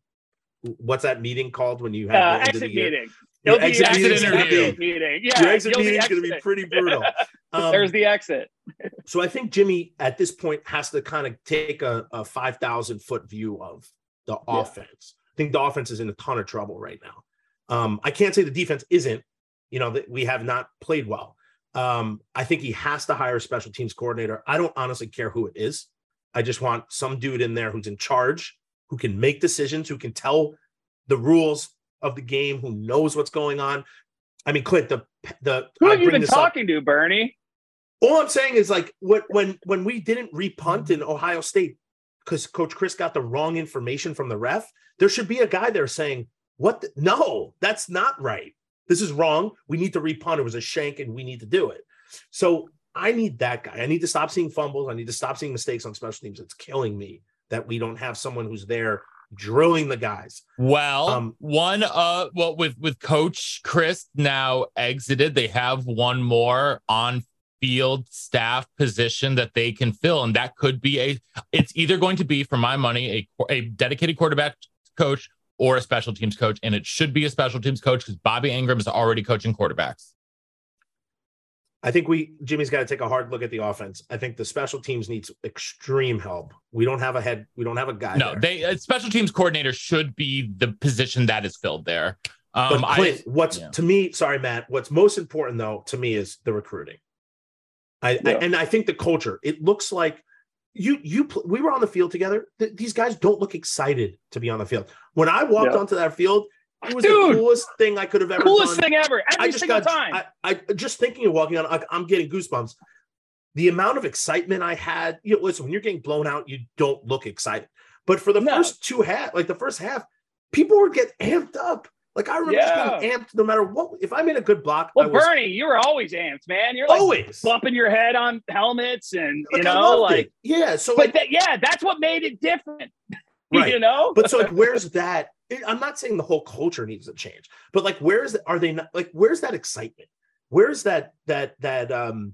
what's that meeting called when you have uh, the exit meeting? Your exit, exit interview. meeting. Yeah, Your exit meeting is going to be pretty brutal. Um, There's the exit. so I think Jimmy at this point has to kind of take a, a 5,000 foot view of the yeah. offense. I think the offense is in a ton of trouble right now. Um, I can't say the defense isn't, you know, that we have not played well. Um, I think he has to hire a special teams coordinator. I don't honestly care who it is. I just want some dude in there who's in charge who can make decisions, who can tell the rules of the game, who knows what's going on. I mean, Clint, the the who have you been talking up, to, Bernie? All I'm saying is like what when when we didn't repunt in Ohio State because Coach Chryst got the wrong information from the ref, there should be a guy there saying, "What? The, no, that's not right. This is wrong. We need to repunt. It was a shank, and we need to do it." So I need that guy. I need to stop seeing fumbles. I need to stop seeing mistakes on special teams. It's killing me that we don't have someone who's there drilling the guys. Well, um, one uh well with with coach Chryst now exited, they have one more on field staff position that they can fill and that could be a it's either going to be for my money a a dedicated quarterback coach or a special teams coach and it should be a special teams coach cuz Bobby Engram is already coaching quarterbacks. I think we Jimmy's got to take a hard look at the offense. I think the special teams needs extreme help. We don't have a head. We don't have a guy. No, there. they special teams coordinator should be the position that is filled there. Um, but Clint, I, what's yeah. to me? Sorry, Matt. What's most important though to me is the recruiting. I, Yeah. I and I think the culture. It looks like you you pl- we were on the field together. Th- these guys don't look excited to be on the field. When I walked Yeah. onto that field, it was Dude! the coolest thing I could have ever Coolest done. thing ever. I Every just single got time. I, I just thinking of walking on. I, I'm getting goosebumps. The amount of excitement I had. You know, listen, when you're getting blown out, you don't look excited. But for the No. first two half, like the first half, people were get amped up. Like I remember just being amped no matter what. If I made a good block, I well, was Bernie, you were always amped, man. You're like always. bumping your head on helmets and Like, you know, like it. yeah. So but like, that, yeah, that's what made it different. Right. you know? but so like, where's that? I'm not saying the whole culture needs to change, but like, where's are they not like? Where's that excitement? Where's that that that um,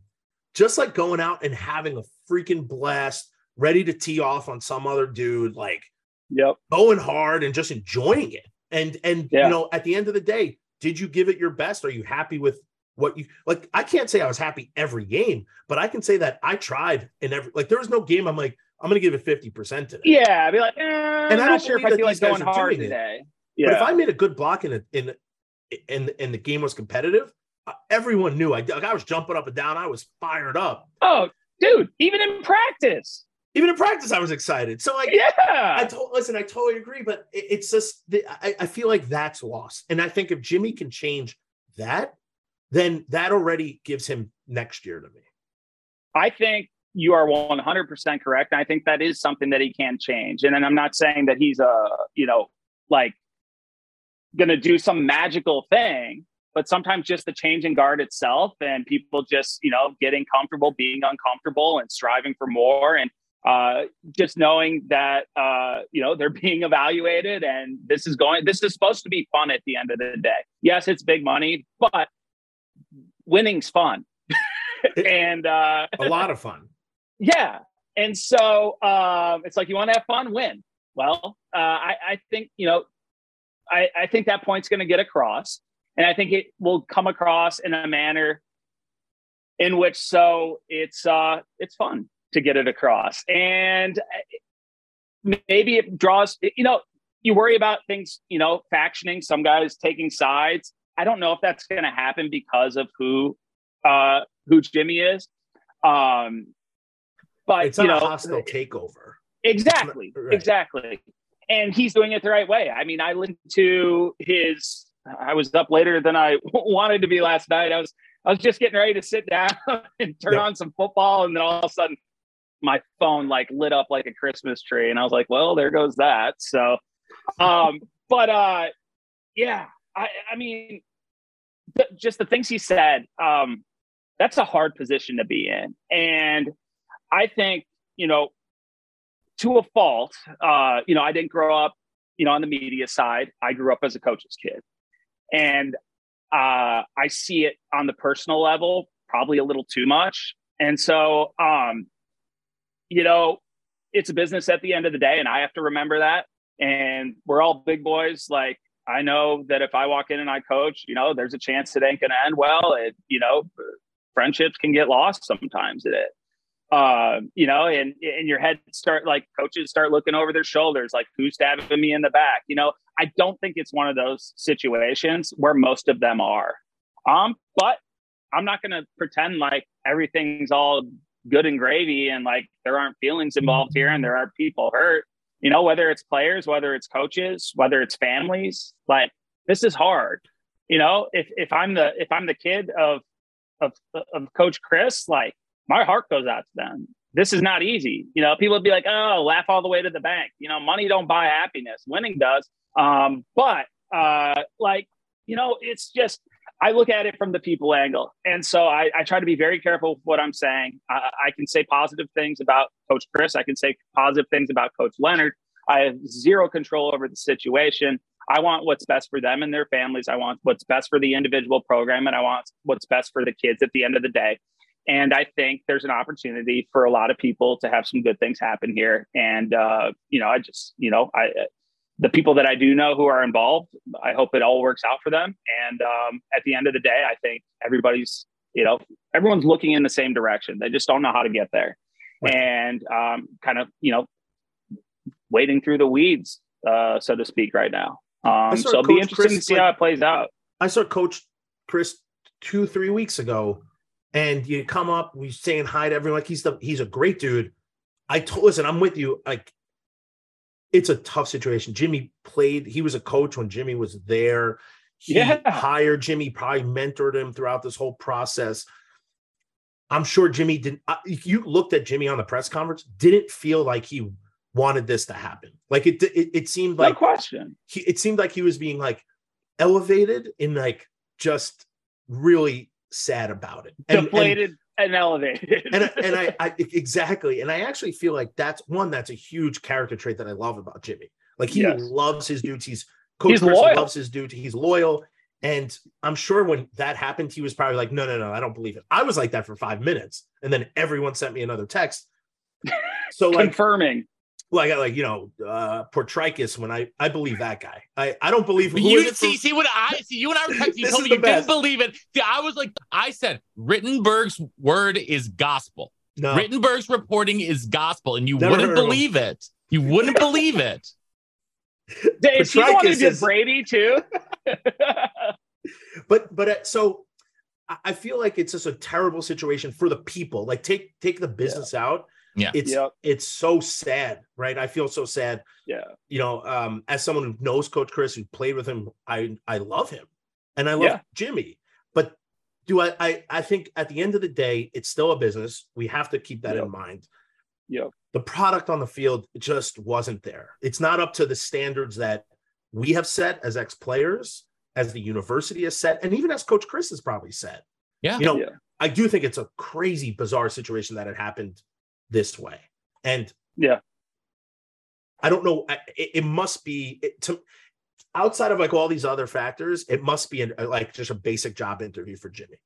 just like going out and having a freaking blast, ready to tee off on some other dude, like Yep. going hard and just enjoying it. And and Yeah. you know, at the end of the day, did you give it your best? Are you happy with what you like? I can't say I was happy every game, but I can say that I tried in every like there was no game I'm like, I'm gonna give it 50% today. Yeah, I'd be like, eh, I'm not sure if I feel like these guys going hard doing it. today. But if I made a good block in a, in in and the game was competitive, uh, everyone knew I like I was jumping up and down. I was fired up. oh, dude, even in practice. Even in practice, I was excited. So like Yeah. I told listen, I totally agree, but it- it's just the, I, I feel like that's lost. And I think if Jimmy can change that, then that already gives him next year to me. I think you are 100% correct. And I think that is something that he can change. And then I'm not saying that he's a, you know, like going to do some magical thing, but sometimes just the change in guard itself and people just, you know, getting comfortable, being uncomfortable and striving for more. And uh, just knowing that, uh, you know, they're being evaluated and this is going, this is supposed to be fun at the end of the day. Yes, it's big money, but winning's fun. and, uh, A lot of fun. yeah. And so um, it's like you want to have fun, win. Well, uh, I, I think, you know, I, I think that point's going to get across. And I think it will come across in a manner in which so it's uh it's fun to get it across. And uh, maybe it draws, you know, you worry about things, you know, factioning, some guys taking sides. I don't know if that's going to happen because of who uh who Jimmy is. Um but It's you not know a hostile takeover. Exactly. Right. Exactly. And he's doing it the right way. I mean, I listened to his I was up later than I wanted to be last night. I was I was just getting ready to sit down and turn Yep. on some football and then all of a sudden my phone like lit up like a Christmas tree and I was like, well, there goes that. So um but uh yeah, I I mean th- just the things he said um that's a hard position to be in. And I think, you know, to a fault, uh, you know, I didn't grow up, you know, on the media side. I grew up as a coach's kid. And uh, I see it on the personal level, probably a little too much. And so, um, you know, it's a business at the end of the day, and I have to remember that. And we're all big boys. Like, I know that if I walk in and I coach, you know, there's a chance it ain't going to end well. It, you know, friendships can get lost sometimes. It is uh, you know, and and your head start like coaches start looking over their shoulders, like who's stabbing me in the back. You know, I don't think it's one of those situations where most of them are. Um, but I'm not going to pretend like everything's all good and gravy and like there aren't feelings involved here and there aren't people hurt. You know, whether it's players, whether it's coaches, whether it's families, like this is hard. You know, if if I'm the if I'm the kid of of of Coach Chryst, like my heart goes out to them. This is not easy. You know, people would be like, oh, laugh all the way to the bank. You know, money don't buy happiness. Winning does. Um, but uh, like, you know, it's just I look at it from the people angle. And so I, I try to be very careful with what I'm saying. I, I can say positive things about Coach Chryst. I can say positive things about Coach Leonhard. I have zero control over the situation. I want what's best for them and their families. I want what's best for the individual program, and I want what's best for the kids at the end of the day. And I think there's an opportunity for a lot of people to have some good things happen here. And uh, you know, I just, you know, I the people that I do know who are involved, I hope it all works out for them. And um, at the end of the day, I think everybody's, you know, everyone's looking in the same direction. They just don't know how to get there, Right. and um, kind of, you know, wading through the weeds, uh, so to speak, right now. Um, so it'll be Coach interesting Chryst, to see like- how it plays out. I saw Coach Chryst two, three weeks ago, and you come up, we saying hi to everyone. Like he's the he's a great dude. I told listen, I'm with you. Like it's a tough situation. Jimmy played, he was a coach when Jimmy was there. He Yeah. hired Jimmy, probably mentored him throughout this whole process. I'm sure Jimmy didn't. Uh, if you looked at Jimmy on the press conference, didn't feel like he wanted this to happen. Like it, it, it seemed No like question. he, it seemed like he was being like elevated and like just really sad about it. And- Deflated and, elevated. and and I, I exactly and i actually feel like that's one that's a huge character trait that i love about jimmy like he Yes. loves his dudes he's coach He's loyal. loves his dude he's loyal and i'm sure when that happened he was probably like no no no i don't believe it i was like that for five minutes and then everyone sent me another text so like confirming. Well i got like you know uh portricus when i i believe that guy i i don't believe who you is it see, for- see what I see. You and I were texting. You This told is me you best. didn't believe it. See, I was like, I said, Rittenberg's word is gospel. no Rittenberg's reporting is gospel, and you Never wouldn't heard of him. believe it. You wouldn't believe it. he the one who Petrikis did is- Brady too? but but uh, so I- I feel like it's just a terrible situation for the people. Like take take the business out. Yeah. It's Yep. it's so sad, right? I feel so sad. yeah. You know, um, as someone who knows Coach Chryst, who played with him, I I love him, and I love Yeah. Jimmy. But do I, I? I think at the end of the day, it's still a business. We have to keep that Yep. in mind. Yeah. The product on the field just wasn't there. It's not up to the standards that we have set as ex players, as the university has set, and even as Coach Chryst has probably said. Yeah. You know, Yeah. I do think it's a crazy, bizarre situation that it happened this way. And Yeah. I don't know. I- It, it must be it, to outside of like all these other factors. It must be an, like just a basic job interview for Jimmy.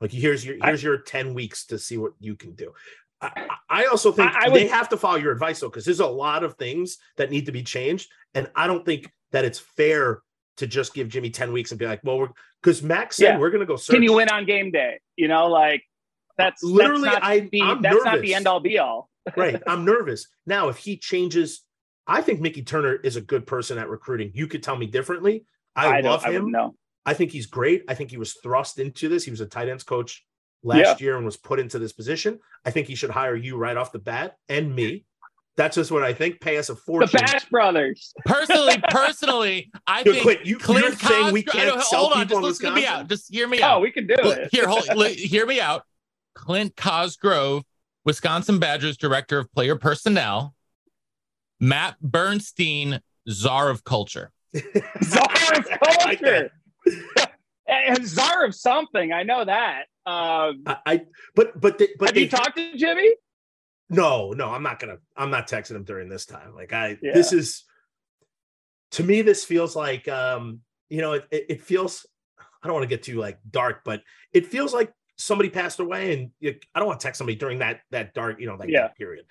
Like here's your I- here's your ten weeks to see what you can do. I, I I also think I- I they have to follow your advice though, because there's a lot of things that need to be changed, and I don't think that it's fair to just give Jimmy ten weeks and be like, well, we're because Max said Yeah. we're going to go search. Can you win on game day? You know, like that's Literally, That's not I- the, I'm that's not the end all be all. right. I'm nervous. Now, if he changes, I think Mickey Turner is a good person at recruiting. You could tell me differently. I, don't. love him. know. I think he's great. I think he was thrust into this. He was a tight ends coach last Yeah. year and was put into this position. I think he should hire you right off the bat and me. That's just what I think. Pay us a fortune. The fortune. Bash Brothers. Personally, personally, I Yo, think Clint, you, Clint you're saying we can't no, sell hold on, people just listen to me out. Just hear me Oh, out. we can do Cl- it. Here, hold, li- hear me out. Clint Cosgrove, Wisconsin Badgers Director of Player Personnel. Matt Bernstein, Czar of Culture. Czar of I like that. culture. and czar of something. I know that. Um, I, I but but they, but have they you talked to Jimmy? No, no, I'm not gonna. I'm not texting him during this time. Like I, Yeah. this is to me. This feels like, um, you know, it, it, it feels. I don't want to get too like dark, but it feels like somebody passed away, and you, I don't want to text somebody during that that dark, you know, like Yeah. that period.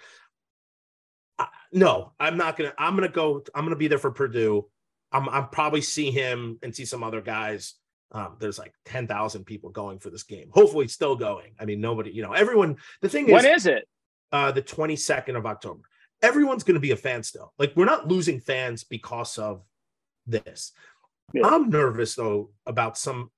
I, no, I'm not gonna. I'm gonna go. I'm gonna be there for Purdue. I'm. I'm probably see him and see some other guys. Um, there's like ten thousand people going for this game. Hopefully, still going. I mean, nobody. You know, everyone. The thing is, When is it? uh, the 22nd of October. Everyone's going to be a fan still. Like we're not losing fans because of this. Yeah. I'm nervous though about some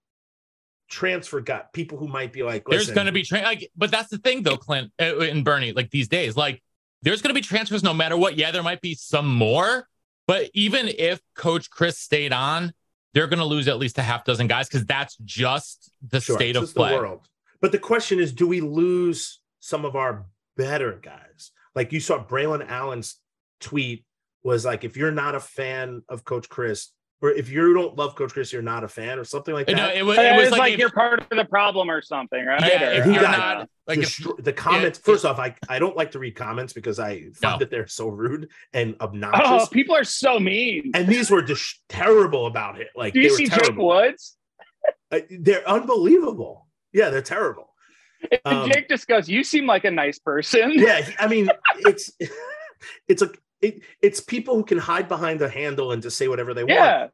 transfer guy, people who might be like, There's going to be, tra- like, but that's the thing though, Clint uh, and Bernie, like these days, like there's going to be transfers no matter what. Yeah, there might be some more, but even if Coach Chryst stayed on, they're going to lose at least a half dozen guys because that's just the Sure, state of play. the world. But the question is, do we lose some of our better guys? Like you saw Braylon Allen's tweet was like, if you're not a fan of Coach Chryst, or if you don't love Coach Chryst, you're not a fan, or something like that. No, it was, It it was was like, like, if- you're part of the problem or something, right? yeah, Or- if you're got- not like if, the comments. it- first off, I I don't like to read comments because I find No. that they're so rude and oh, obnoxious. people are so mean. and these were just terrible about it. Like Do they you were see Jake. Woods? Uh, they're unbelievable. Yeah, they're terrible. And Um, Jake just goes, "You seem like a nice person." Yeah, I mean, it's it's a it, it's people who can hide behind the handle and just say whatever they want. Yeah.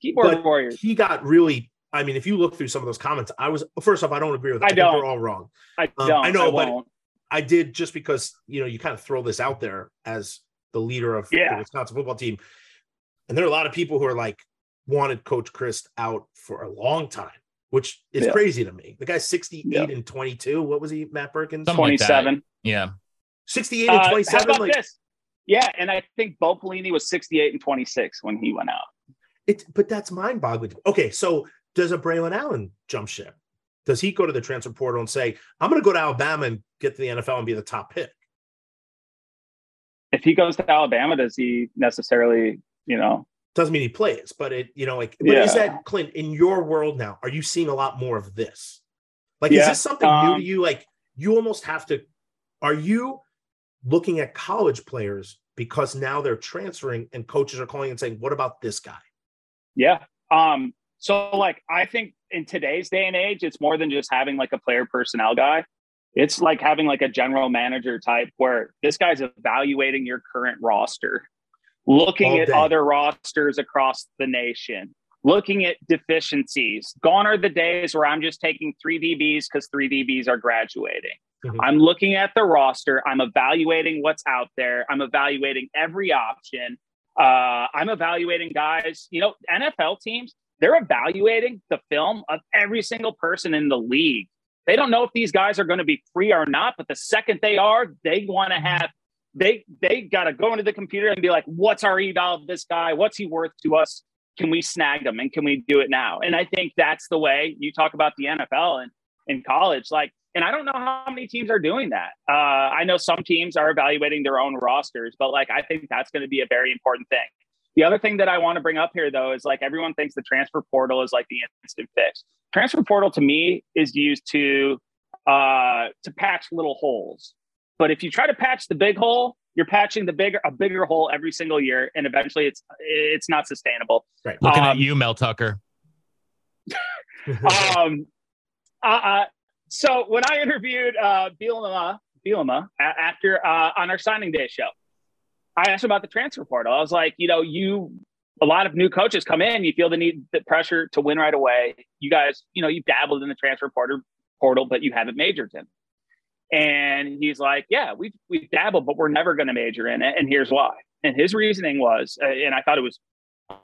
Keyboard But warriors. he got really. I mean, if you look through some of those comments, I was first off, I don't agree with. Them. I think don't. They're all wrong. I um, don't. I know, but- won't. I did just because you know you kind of throw this out there as the leader of Yeah. the Wisconsin football team, and there are a lot of people who are like wanted Coach Chryst out for a long time, which is Yeah. crazy to me. The guy's 68 Yeah. and 22. What was he, Matt Perkins? Something like 27. Yeah. 68 and Uh, how 27. about like this? Yeah, and I think Bo Pelini was 68 and 26 when he went out. it, but that's mind-boggling. Okay, so does a Braylon Allen jump ship? Does he go to the transfer portal and say, "I'm going to go to Alabama and get to the NFL and be the top pick"? If he goes to Alabama, does he necessarily, you know? Doesn't mean he plays, but it, you know, like, but is that Clint in your world now? Are you seeing a lot more of this? Like, is this something new um, to you? Like, you almost have to. Are you looking at college players because now they're transferring and coaches are calling and saying, "What about this guy?" Yeah. Um, so like I think in today's day and age, it's more than just having like a player personnel guy. It's like having like a general manager type where this guy's evaluating your current roster, looking All at day. other rosters across the nation, looking at deficiencies. Gone are the days where I'm just taking three DBs because three DBs are graduating. Mhm. I'm looking at the roster. I'm evaluating what's out there. I'm evaluating every option. Uh, I'm evaluating guys. You know, NFL teams, they're evaluating the film of every single person in the league. They don't know if these guys are going to be free or not, but the second they are, they want to have they they got to go into the computer and be like, "What's our eval of this guy? What's he worth to us? Can we snag him? And can we do it now?" And I think that's the way you talk about the NFL and in college. Like, and I don't know how many teams are doing that. Uh, I know some teams are evaluating their own rosters, but like I think that's going to be a very important thing. The other thing that I want to bring up here, though, is like everyone thinks the transfer portal is like the instant fix. Transfer portal to me is used to uh, to patch little holes. But if you try to patch the big hole, you're patching the bigger a bigger hole every single year, and eventually it's it's not sustainable. Right. Looking at Um, you, Mel Tucker. um, uh, uh, so when I interviewed uh, Bielema, Bielema after uh, on our signing day show, I asked about the transfer portal. I was like, you know, you a lot of new coaches come in, you feel the need, the pressure to win right away. You guys, you know, you've dabbled in the transfer portal, portal, but you haven't majored in. And he's like, yeah, we've we've dabbled, but we're never going to major in it, and here's why. And his reasoning was, uh, and I thought it was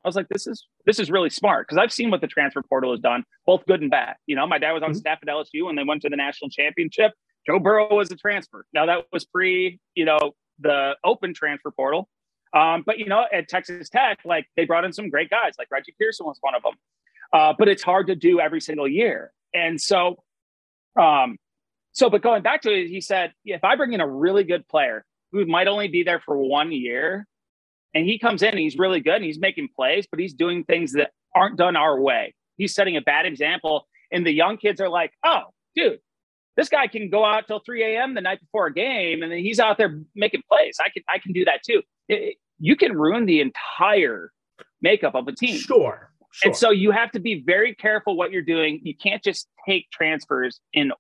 was like, this is this is really smart because I've seen what the transfer portal has done, both good and bad. You know, my dad was on Mhm. staff at LSU when they went to the national championship. Joe Burrow was a transfer. Now that was pre, you know, the open transfer portal. Um, but you know, at Texas Tech, like they brought in some great guys, like Reggie Pearson was one of them. Uh, but it's hard to do every single year. And so, um, so but going back to it, he said, if I bring in a really good player who might only be there for one year, and he comes in and he's really good and he's making plays, but he's doing things that aren't done our way. He's setting a bad example. And the young kids are like, oh, dude, this guy can go out till 3 a.m. the night before a game and then he's out there making plays. I can I can do that too. It- you can ruin the entire makeup of a team. Sure. Sure. And so you have to be very careful what you're doing. You can't just take transfers in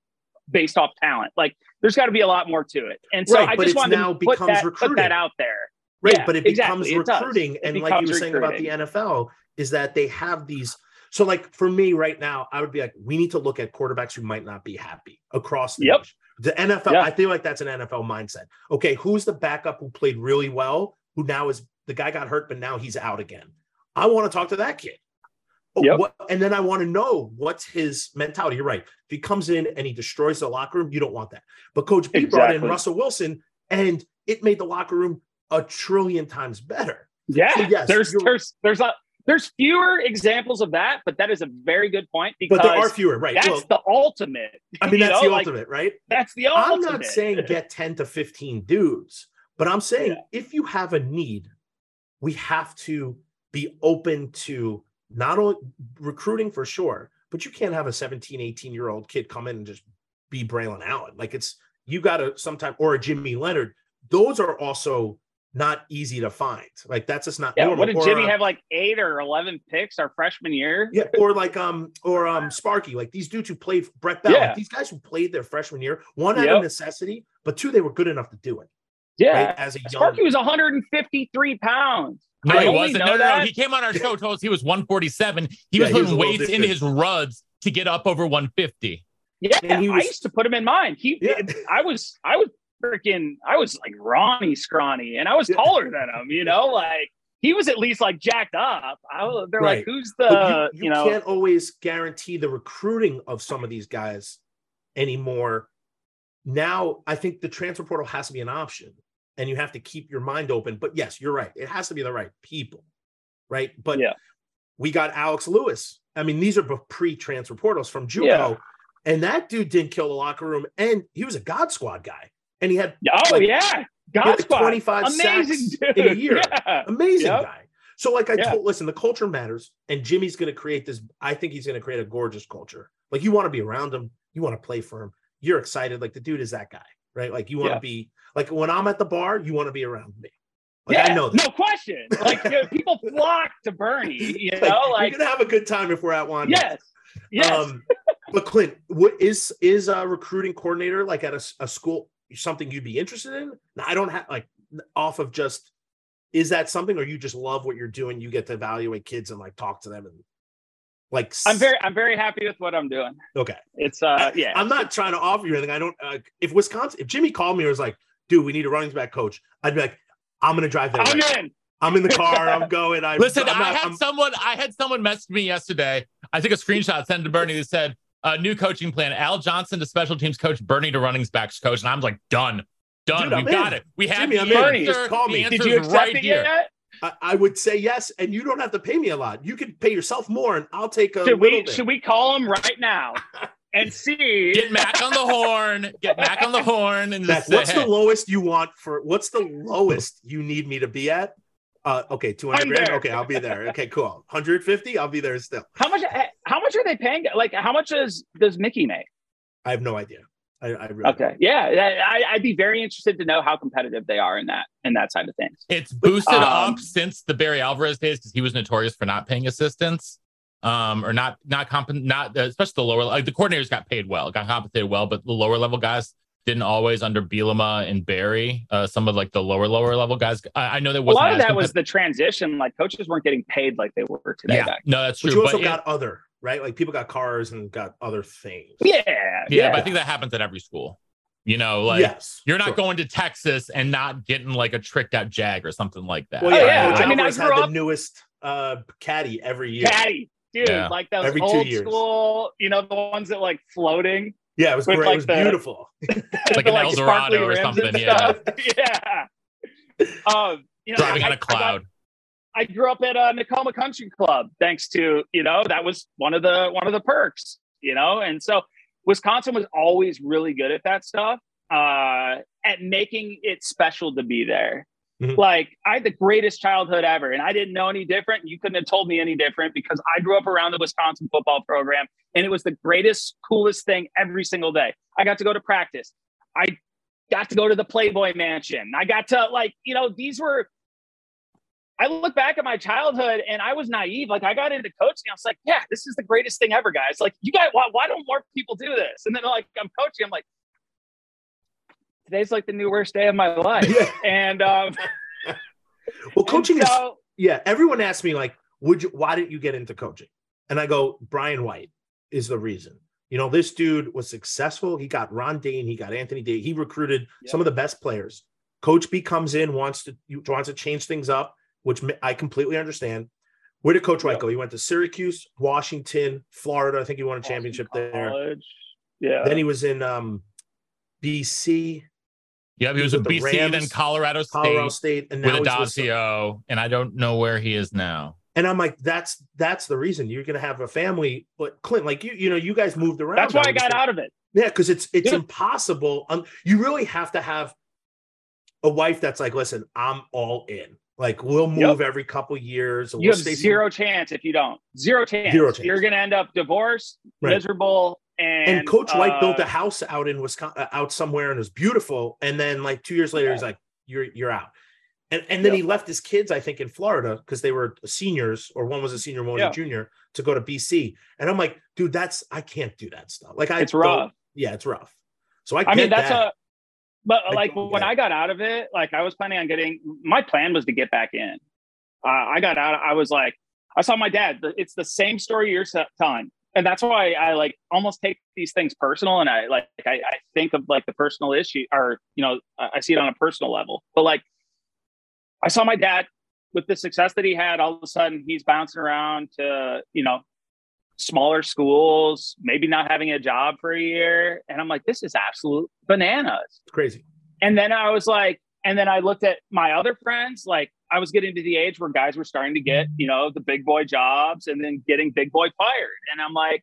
based off talent. Like there's got to be a lot more to it. And so Right, I just wanted now to put that, put that out there. Right, Yeah, but it exactly, becomes it recruiting. It and like you becomes were saying about the. NFL, is that they have these. So, like for me right now, I would be like, we need to look at quarterbacks who might not be happy across the Yep. nation. The NFL, Yeah. I feel like that's an NFL mindset. Okay, who's the backup who played really well, who now is the guy got hurt, but now he's out again? I want to talk to that kid. Oh, Yep. what, and then I want to know what's his mentality. You're right. If he comes in and he destroys the locker room, you don't want that. But Coach B brought in Russell Wilson, and it made the locker room a trillion times better. Yeah, So, yes, there's there's there's a there's fewer examples of that, but that is a very good point because But there are fewer, right? that's Well, the ultimate. I mean, that's know, the like, ultimate, right? That's the ultimate. I'm not saying get 10 to 15 dudes, but I'm saying Yeah. if you have a need, we have to be open to not only recruiting for sure, but you can't have a 17, 18 year old kid come in and just be Braylon Allen. Like it's, you got to sometime, or a Jimmy Leonhard. Those are also not easy to find. Like that's just not Yeah, normal. what did Or, Jimmy uh, have like eight or eleven picks our freshman year? Yeah, or like um or um Sparky, like these dudes who played Brett Bell, Yeah. like these guys who played their freshman year, one out of necessity, but two they were good enough to do it. Yeah, Right? As a young Sparky was 153 pounds. No, I he wasn't. No, no, no. He came on our show, told us he was 147. He Yeah, was he was putting weights into different. his ruds to get up over 150. Yeah, And he was- I used to put him in mine. He, Yeah. I was, I was freaking, I was like Ronnie scrawny, and I was taller than him. You know, like he was at least like jacked up. I, they're Right. like, who's the you, you, you know? can't always guarantee the recruiting of some of these guys anymore. Now, I think the transfer portal has to be an option and you have to keep your mind open. But yes, you're right. It has to be the right people, right? But Yeah. we got Alex Lewis. I mean, these are pre transfer portals from JUCO. Yeah. And that dude didn't kill the locker room. And he was a God Squad guy. And he had oh like, yeah, God like 25 amazing sacks dude. in a year. Yeah. amazing Yep. guy. So, like I Yeah. told, listen, the culture matters, and Jimmy's going to create this. I think he's going to create a gorgeous culture. Like you want to be around him, you want to play for him. You're excited. Like the dude is that guy, right? Like you want to Yeah. be like when I'm at the bar, you want to be around me. Like yeah, I know that. no question. Like you know, people flock to Bernie, you Like, know, like you're gonna have a good time if we're at one. yes, yes. Um, but Clint, what is is a recruiting coordinator like at a school something you'd be interested in? I don't have like off of just is that something or you just love what you're doing? You get to evaluate kids and like talk to them and like I'm very, I'm very happy with what I'm doing. okay. It's uh, yeah, I'm not trying to offer you anything. I don't. Uh, if Wisconsin, if Jimmy called me and was like, "Dude, we need a running back coach," I'd be like, "I'm gonna drive there. I'm right in. I'm in the car. I'm going. I Listen, I'm I had I'm- someone I had someone message me yesterday. I took a screenshot, sent it to Bernie that said, uh, new coaching plan. Al Johnson to special teams coach, Bernie to running backs coach. And I'm like, done. Done. Dude, We've got in. it. We have Jimmy, the I'm. Bernie, answer. just call me. answer's Did you accept right it here. yet? I, I would say yes, and you don't have to pay me a lot. You can pay yourself more, and I'll take a Should little we bit. should we call him right now and see? Get Mac on the horn. Get Mac on the horn and Mac, just say, what's the lowest you want for? What's the lowest you need me to be at? Uh, okay, two hundred grand. there. Okay, I'll be there. Okay, cool. Hundred fifty. I'll be there still. How much? How much are they paying? Like, how much does does Mickey make? I have no idea. I, I really Okay, yeah, I, I'd be very interested to know how competitive they are in that in that side of things. it's boosted Um, up since the Barry Alvarez days because he was notorious for not paying assistants. Um, or not, not comp, not especially the lower, like the coordinators got paid well, got compensated well, but the lower level guys didn't always under Bielema and Barry. Uh, some of like the lower, lower level guys. I, I know that A wasn't lot of that was the transition. Like coaches weren't getting paid like they were today. yeah, back. no, that's true. But you also it- got other right. Like people got cars and got other things. Yeah, yeah, yeah. but I think that happens at every school. You know, like yes, you're not sure. going to Texas and not getting like a tricked out Jag or something like that. Well, Oh, yeah, yeah. Coach I mean, I Alvarez grew had up- the newest uh caddy every year. caddy, dude. Yeah. Like those Every old school, you know, the ones that like floating, Yeah, it was great. like, it was the- beautiful. Like the, an El sparkly Dorado or something, yeah. yeah. Um, you know, Driving I- on a cloud. I grew up at uh, Nakoma Country Club, thanks to you know that was one of the one of the perks, you know, and so Wisconsin was always really good at that stuff, uh, at making it special to be there. Mhm. Like I had the greatest childhood ever, and I didn't know any different. You couldn't have told me any different because I grew up around the Wisconsin football program, and it was the greatest, coolest thing every single day. I got to go to practice. I got to go to the Playboy Mansion. I got to like, you know, these were I look back at my childhood and I was naive. Like I got into coaching. I was like, yeah, this is the greatest thing ever, guys. Like you guys, why, why don't more people do this? And then like I'm coaching, I'm like, today's like the new worst day of my life. Yeah. And um Well, coaching and is yeah. Everyone asks me like, "Would you? Why didn't you get into coaching?" And I go, "Brian White is the reason." You know, this dude was successful. He got Ron Dayne. He got Anthony Day. He recruited Yeah. some of the best players. Coach B comes in, wants to wants to change things up, which I completely understand. Where did Coach White Yeah. go? He went to Syracuse, Washington, Florida. I think he won a championship there. Yeah. Then he was in um, BC, Yeah, he He was was with with the BC, then Colorado State Colorado State, and now with he's with and I don't know where he is now. And I'm like, that's that's the reason you're gonna have a family. But Clint, like you, you know, you guys moved around. That's why I understand. got out of it. Yeah, because it's it's Yeah. impossible. Um, you really have to have a wife that's like, listen, I'm all in. Like we'll move every couple years. You we'll have stay- zero chance if you don't. Zero chance. Zero chance. You're gonna end up divorced, Right. miserable, and And Coach White built uh, a house out in Wisconsin, out somewhere, and it was beautiful. And then like two years later, he's like, "You're you're out." And and then he left his kids, I think, in Florida because they were seniors, or one was a senior, one was Yeah. a junior, to go to BC. And I'm like, dude, that's I can't do that stuff. Like I It's rough. Yeah, it's rough. So I, I mean, that's that. a. But I like when. I got out of it, like I was planning on getting. My plan was to get back in. Uh, I got out. I was like, I saw my dad. It's the same story you're telling, and that's why I like almost take these things personal, and I like I, I think of like the personal issue, or you know, I I see it on a personal level. But like, I saw my dad with the success that he had, all of a sudden he's bouncing around to, you know, smaller schools, maybe not having a job for a year. And I'm like, this is absolute bananas. It's crazy. And then I was like, and then I looked at my other friends, like I was getting to the age where guys were starting to get, you know, the big boy jobs and then getting big boy fired. And I'm like,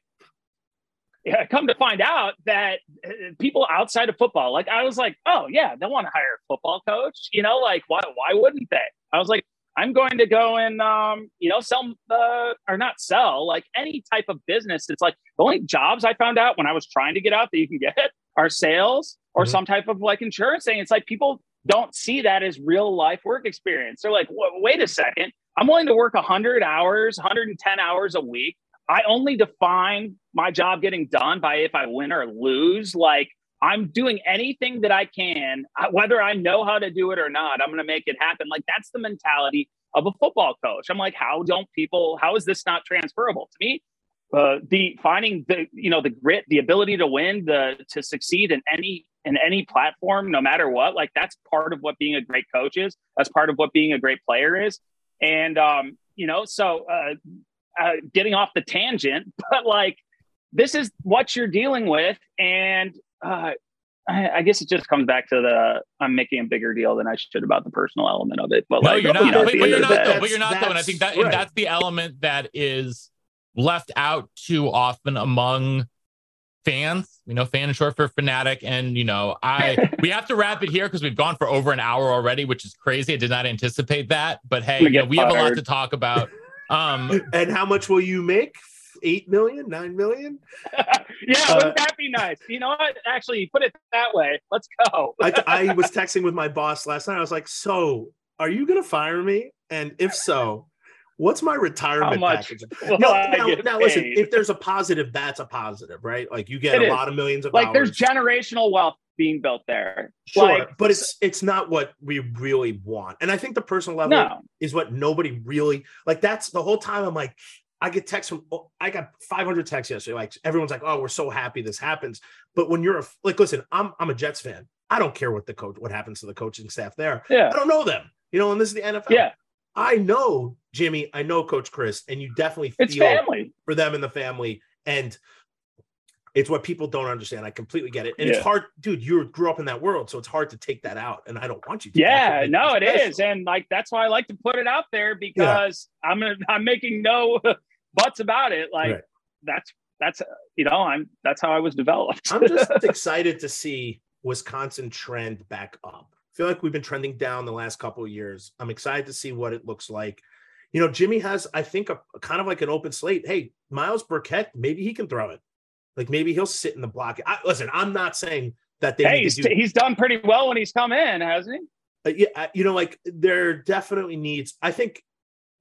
yeah, come to find out that uh, people outside of football, like I was like, oh yeah, they want to hire a football coach. You know, like why why wouldn't they? I was like, I'm going to go and um, you know, sell uh, or not sell, like any type of business. It's like the only jobs I found out when I was trying to get out that you can get are sales or mm-hmm. some type of like insurance thing. It's like people don't see that as real life work experience. They're like, wait a second, I'm willing to work 100 hours, 110 hours a week. I only define my job getting done by if I win or lose. Like I'm doing anything that I can, whether I know how to do it or not, I'm going to make it happen. Like that's the mentality of a football coach. I'm like, how don't people, how is this not transferable to me? Uh, the finding the, you know, the grit, the ability to win, the, to succeed in any, in any platform, no matter what, like that's part of what being a great coach is. That's part of what being a great player is. And, um, you know, so, uh, uh, getting off the tangent, but like, this is what you're dealing with. And uh, I, I, guess it just comes back to the I'm making a bigger deal than I should about the personal element of it. But no, like, you're not. You know, but, but, you're not though. But you're not though. And I think that right. that's the element that is left out too often among fans. You know, fan is short for fanatic. And you know, I we have to wrap it here because we've gone for over an hour already, which is crazy. I did not anticipate that. But hey, you know, we have a lot to talk about. Um, and how much will you make eight million, nine million. yeah, uh, wouldn't that be nice? You know what? Actually, put it that way. Let's go. I, I was texting with my boss last night. I was like, "So, are you going to fire me? And if so, what's my retirement package?" No, now, now listen. If there's a positive, that's a positive, right? Like you get it a is. lot of millions of like there's generational wealth being built there. Sure, like, but it's it's not what we really want. And I think the personal level no. is what nobody really like. That's the whole time. I'm like, I get texts from oh, I got 500 texts yesterday. Like everyone's like, "Oh, we're so happy this happens." But when you're a like, listen, I'm I'm a Jets fan. I don't care what the coach what happens to the coaching staff there. Yeah, I don't know them. You know, and this is the NFL. Yeah, I know Jimmy. I know Coach Chryst, and you definitely feel it's family for them and the family. And it's what people don't understand. I completely get it. And yeah. it's hard, dude. You grew up in that world, so it's hard to take that out. And I don't want you to. Yeah, no, it is. And like that's why I like to put it out there because yeah. I'm gonna, I'm making no buts about it. Like right. that's that's you know, I'm that's how I was developed. I'm just excited to see Wisconsin trend back up. I feel like we've been trending down the last couple of years. I'm excited to see what it looks like. You know, Jimmy has, I think, a, a kind of like an open slate. Hey, Myles Burkett, maybe he can throw it. Like maybe he'll sit in the block. I, listen, I'm not saying that they. Hey, he's, do, he's done pretty well when he's come in, hasn't he? Uh, yeah, you know, like there definitely needs. I think,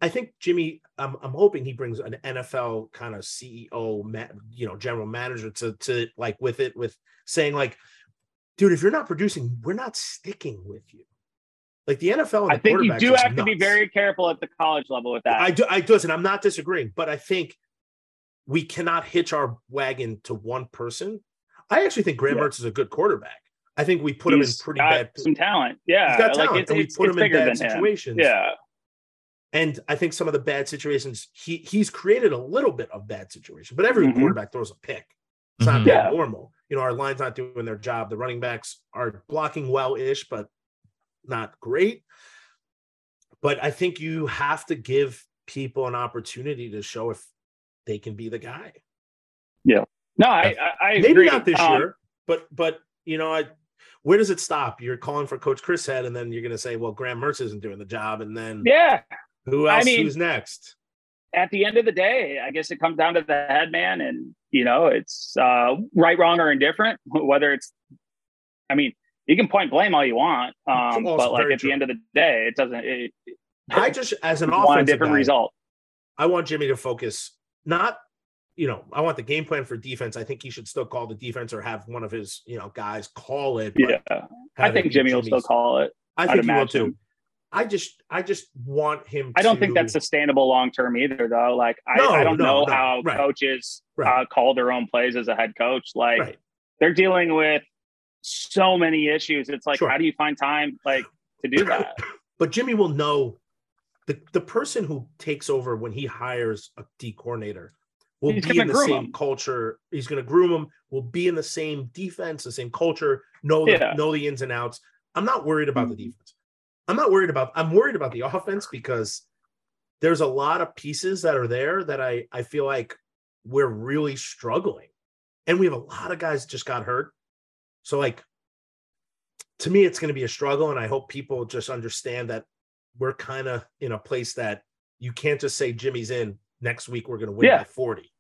I think Jimmy. I'm, I'm hoping he brings an NFL kind of CEO, you know, general manager to to like with it with saying like, dude, if you're not producing, we're not sticking with you. Like the NFL, I think you do have to be very careful at the college level with that. I do. I do listen. I'm not disagreeing, but I think we cannot hitch our wagon to one person. I actually think Graham yeah. Mertz is a good quarterback. I think we put He's him in pretty bad some talent. Yeah, He's got talent, like it's, and we put him in bad situations. Him. Yeah, and I think some of the bad situations he he's created a little bit of bad situation, but every mm-hmm. quarterback throws a pick. It's mm-hmm. not yeah. normal. You know, our line's not doing their job. The running backs are blocking well-ish, but not great. But I think you have to give people an opportunity to show if they can be the guy. Yeah. No, I, I, I maybe agree. not this um, year, but but you know, I where does it stop? You're calling for Coach Chryst Head, and then you're going to say, "Well, Graham Mertz isn't doing the job," and then yeah, who else? I mean, who's next? At the end of the day, I guess it comes down to the head man, and you know, it's uh, right, wrong, or indifferent. Whether it's, I mean, you can point blame all you want, um, but like at true. the end of the day, it doesn't. It, I just as an offensive different guy, result. I want Jimmy to focus not you know, I want the game plan for defense. I think he should still call the defense or have one of his, you know, guys call it. Yeah. I think Jimmy will still call it. I think he will too. I just I just want him I don't think that's sustainable long term either though. Like I, no, I don't no, know no. how right. coaches right. Uh, call their own plays as a head coach. Like right. they're dealing with so many issues. It's like sure. how do you find time like to do that? but Jimmy will know the the person who takes over when he hires a D coordinator will He's be in the same him. culture. He's going to groom him. Will be in the same defense, the same culture. Know the, Yeah. know the ins and outs. I'm not worried about the mm-hmm. defense. I'm not worried about. I'm worried about the offense because there's a lot of pieces that are there that I I feel like we're really struggling, and we have a lot of guys just got hurt. So like, to me, it's going to be a struggle, and I hope people just understand that we're kind of in a place that you can't just say Jimmy's in next week. We're going to win Yeah. by 40.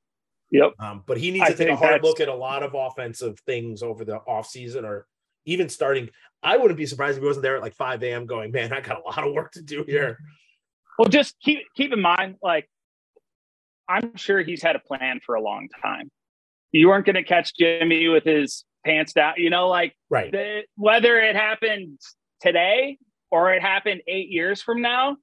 Yep. Um, but he needs I to take a hard that's- look at a lot of offensive things over the offseason or even starting. I wouldn't be surprised if he wasn't there at like 5 a.m. going, man, I got a lot of work to do here. Well, just keep keep in mind, like I'm sure he's had a plan for a long time. You weren't going to catch Jimmy with his pants down, you know, like Right. the, whether it happened today or it happened eight years from now,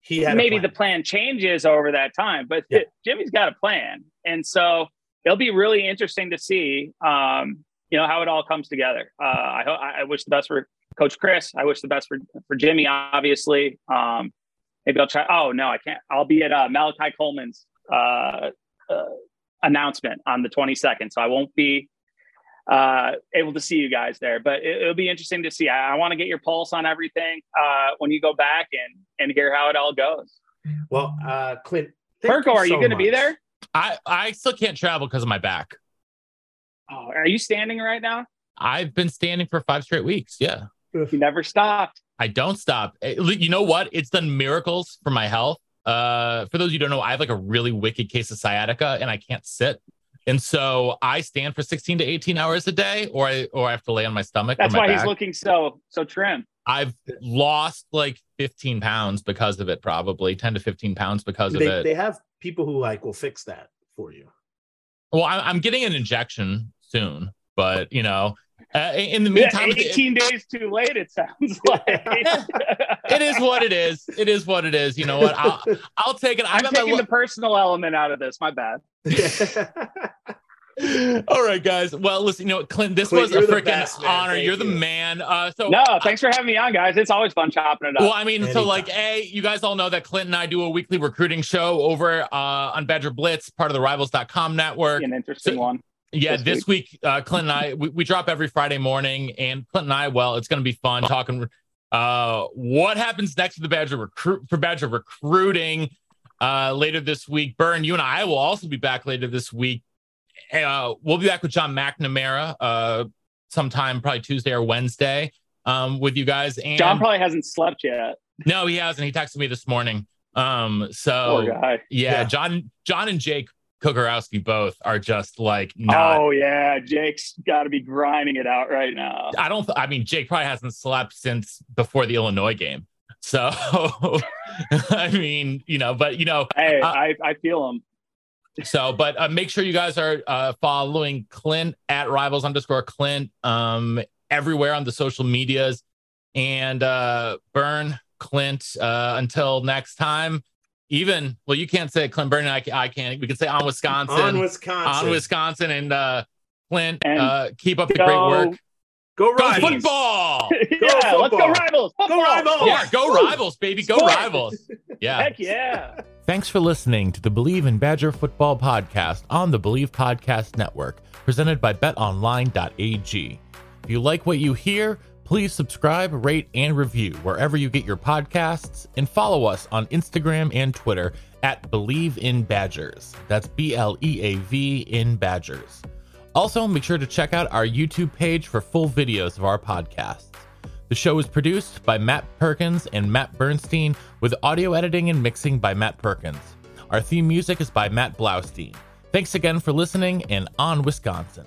He had maybe plan. the plan changes over that time. But Yeah. Jimmy's got a plan, and so it'll be really interesting to see, um, you know, how it all comes together. Uh, I, ho- I I wish the best for Coach Chryst. I wish the best for for Jimmy, obviously. Um, maybe I'll try. Oh no, I can't. I'll be at uh, Malachi Coleman's uh, uh, announcement on the 22nd, so I won't be uh, able to see you guys there. But it, will be interesting to see. I, I want to get your pulse on everything uh, when you go back and and hear how it all goes. Well, uh, Clint, Perko, are you so going to be there? I I still can't travel because of my back. Oh, are you standing right now? I've been standing for five straight weeks. Yeah. You never stopped. I don't stop. Eh, You know what? It's done miracles for my health. Uh, for those of you who don't know, I have like a really wicked case of sciatica and I can't sit. And so I stand for 16 to 18 hours a day, or I or I have to lay on my stomach. or That's my why he's looking so so trim. I've lost like 15 pounds because of it, probably 10 to 15 pounds because of it. they have people who like will fix that for you. well, I, I'm getting an injection soon, but you know, uh, in the Yeah, meantime, it- 18 days too late. It sounds like. it is what it is. It is what it is. You know what? I'll, I'll take it. I'm I'm taking lo- the personal element out of this. My bad. All right, guys. Well, listen, you know, Clint, this Clint, was a freaking best, honor. Thank You're the you. man. Uh, so No, thanks for having me on, guys. It's always fun chopping it up. Well, I mean, so like, a you guys all know that Clint and I do a weekly recruiting show over uh, on Badger Blitz, part of the Rivals.com network. An interesting so- one. Yeah, this this week, uh, Clint and I we, we drop every Friday morning, and Clint and I, well, it's going to be fun talking. Uh, what happens next for the Badger recruit for Badger recruiting uh, later this week? Burn, you and I will also be back later this week. Uh, we'll be back with John McNamara uh, sometime, probably Tuesday or Wednesday, um, with you guys. And John probably hasn't slept yet. no, he hasn't. He texted me this morning. Um, so yeah, Yeah. John, John and Jake Kocorowski both are just like not. Oh yeah, Jake's got to be grinding it out right now. I don't. I mean, Jake probably hasn't slept since before the Illinois game. So, I mean, you know, but you know, Hey, Uh, I, I feel him. so, but uh, make sure you guys are uh, following Clint at rivals underscore Clint um, everywhere on the social medias and uh, burn Clint uh, until next time. Even well, you can't say Clint Burn. I, I can't. We can say on Wisconsin, on Wisconsin. on Wisconsin, and uh, Clint. And uh, keep up the go- great work. Go Go Rivals. football! yeah, let's go football. rivals. Go Football. Rivals! Yeah, go Woo. rivals, baby. Go Sport. rivals. Yeah. Heck yeah. Thanks for listening to the Bleav in Badger Football podcast on the Bleav Podcast Network, presented by betonline.ag. If you like what you hear, please subscribe, rate, and review wherever you get your podcasts, and follow us on Instagram and Twitter at Bleav in Badgers. That's B L E A V in Badgers. Also, make sure to check out our YouTube page for full videos of our podcasts. The show is produced by Matt Perkins and Matt Bernstein, with audio editing and mixing by Matt Perkins. Our theme music is by Matt Blaustein. Thanks again for listening, and on Wisconsin.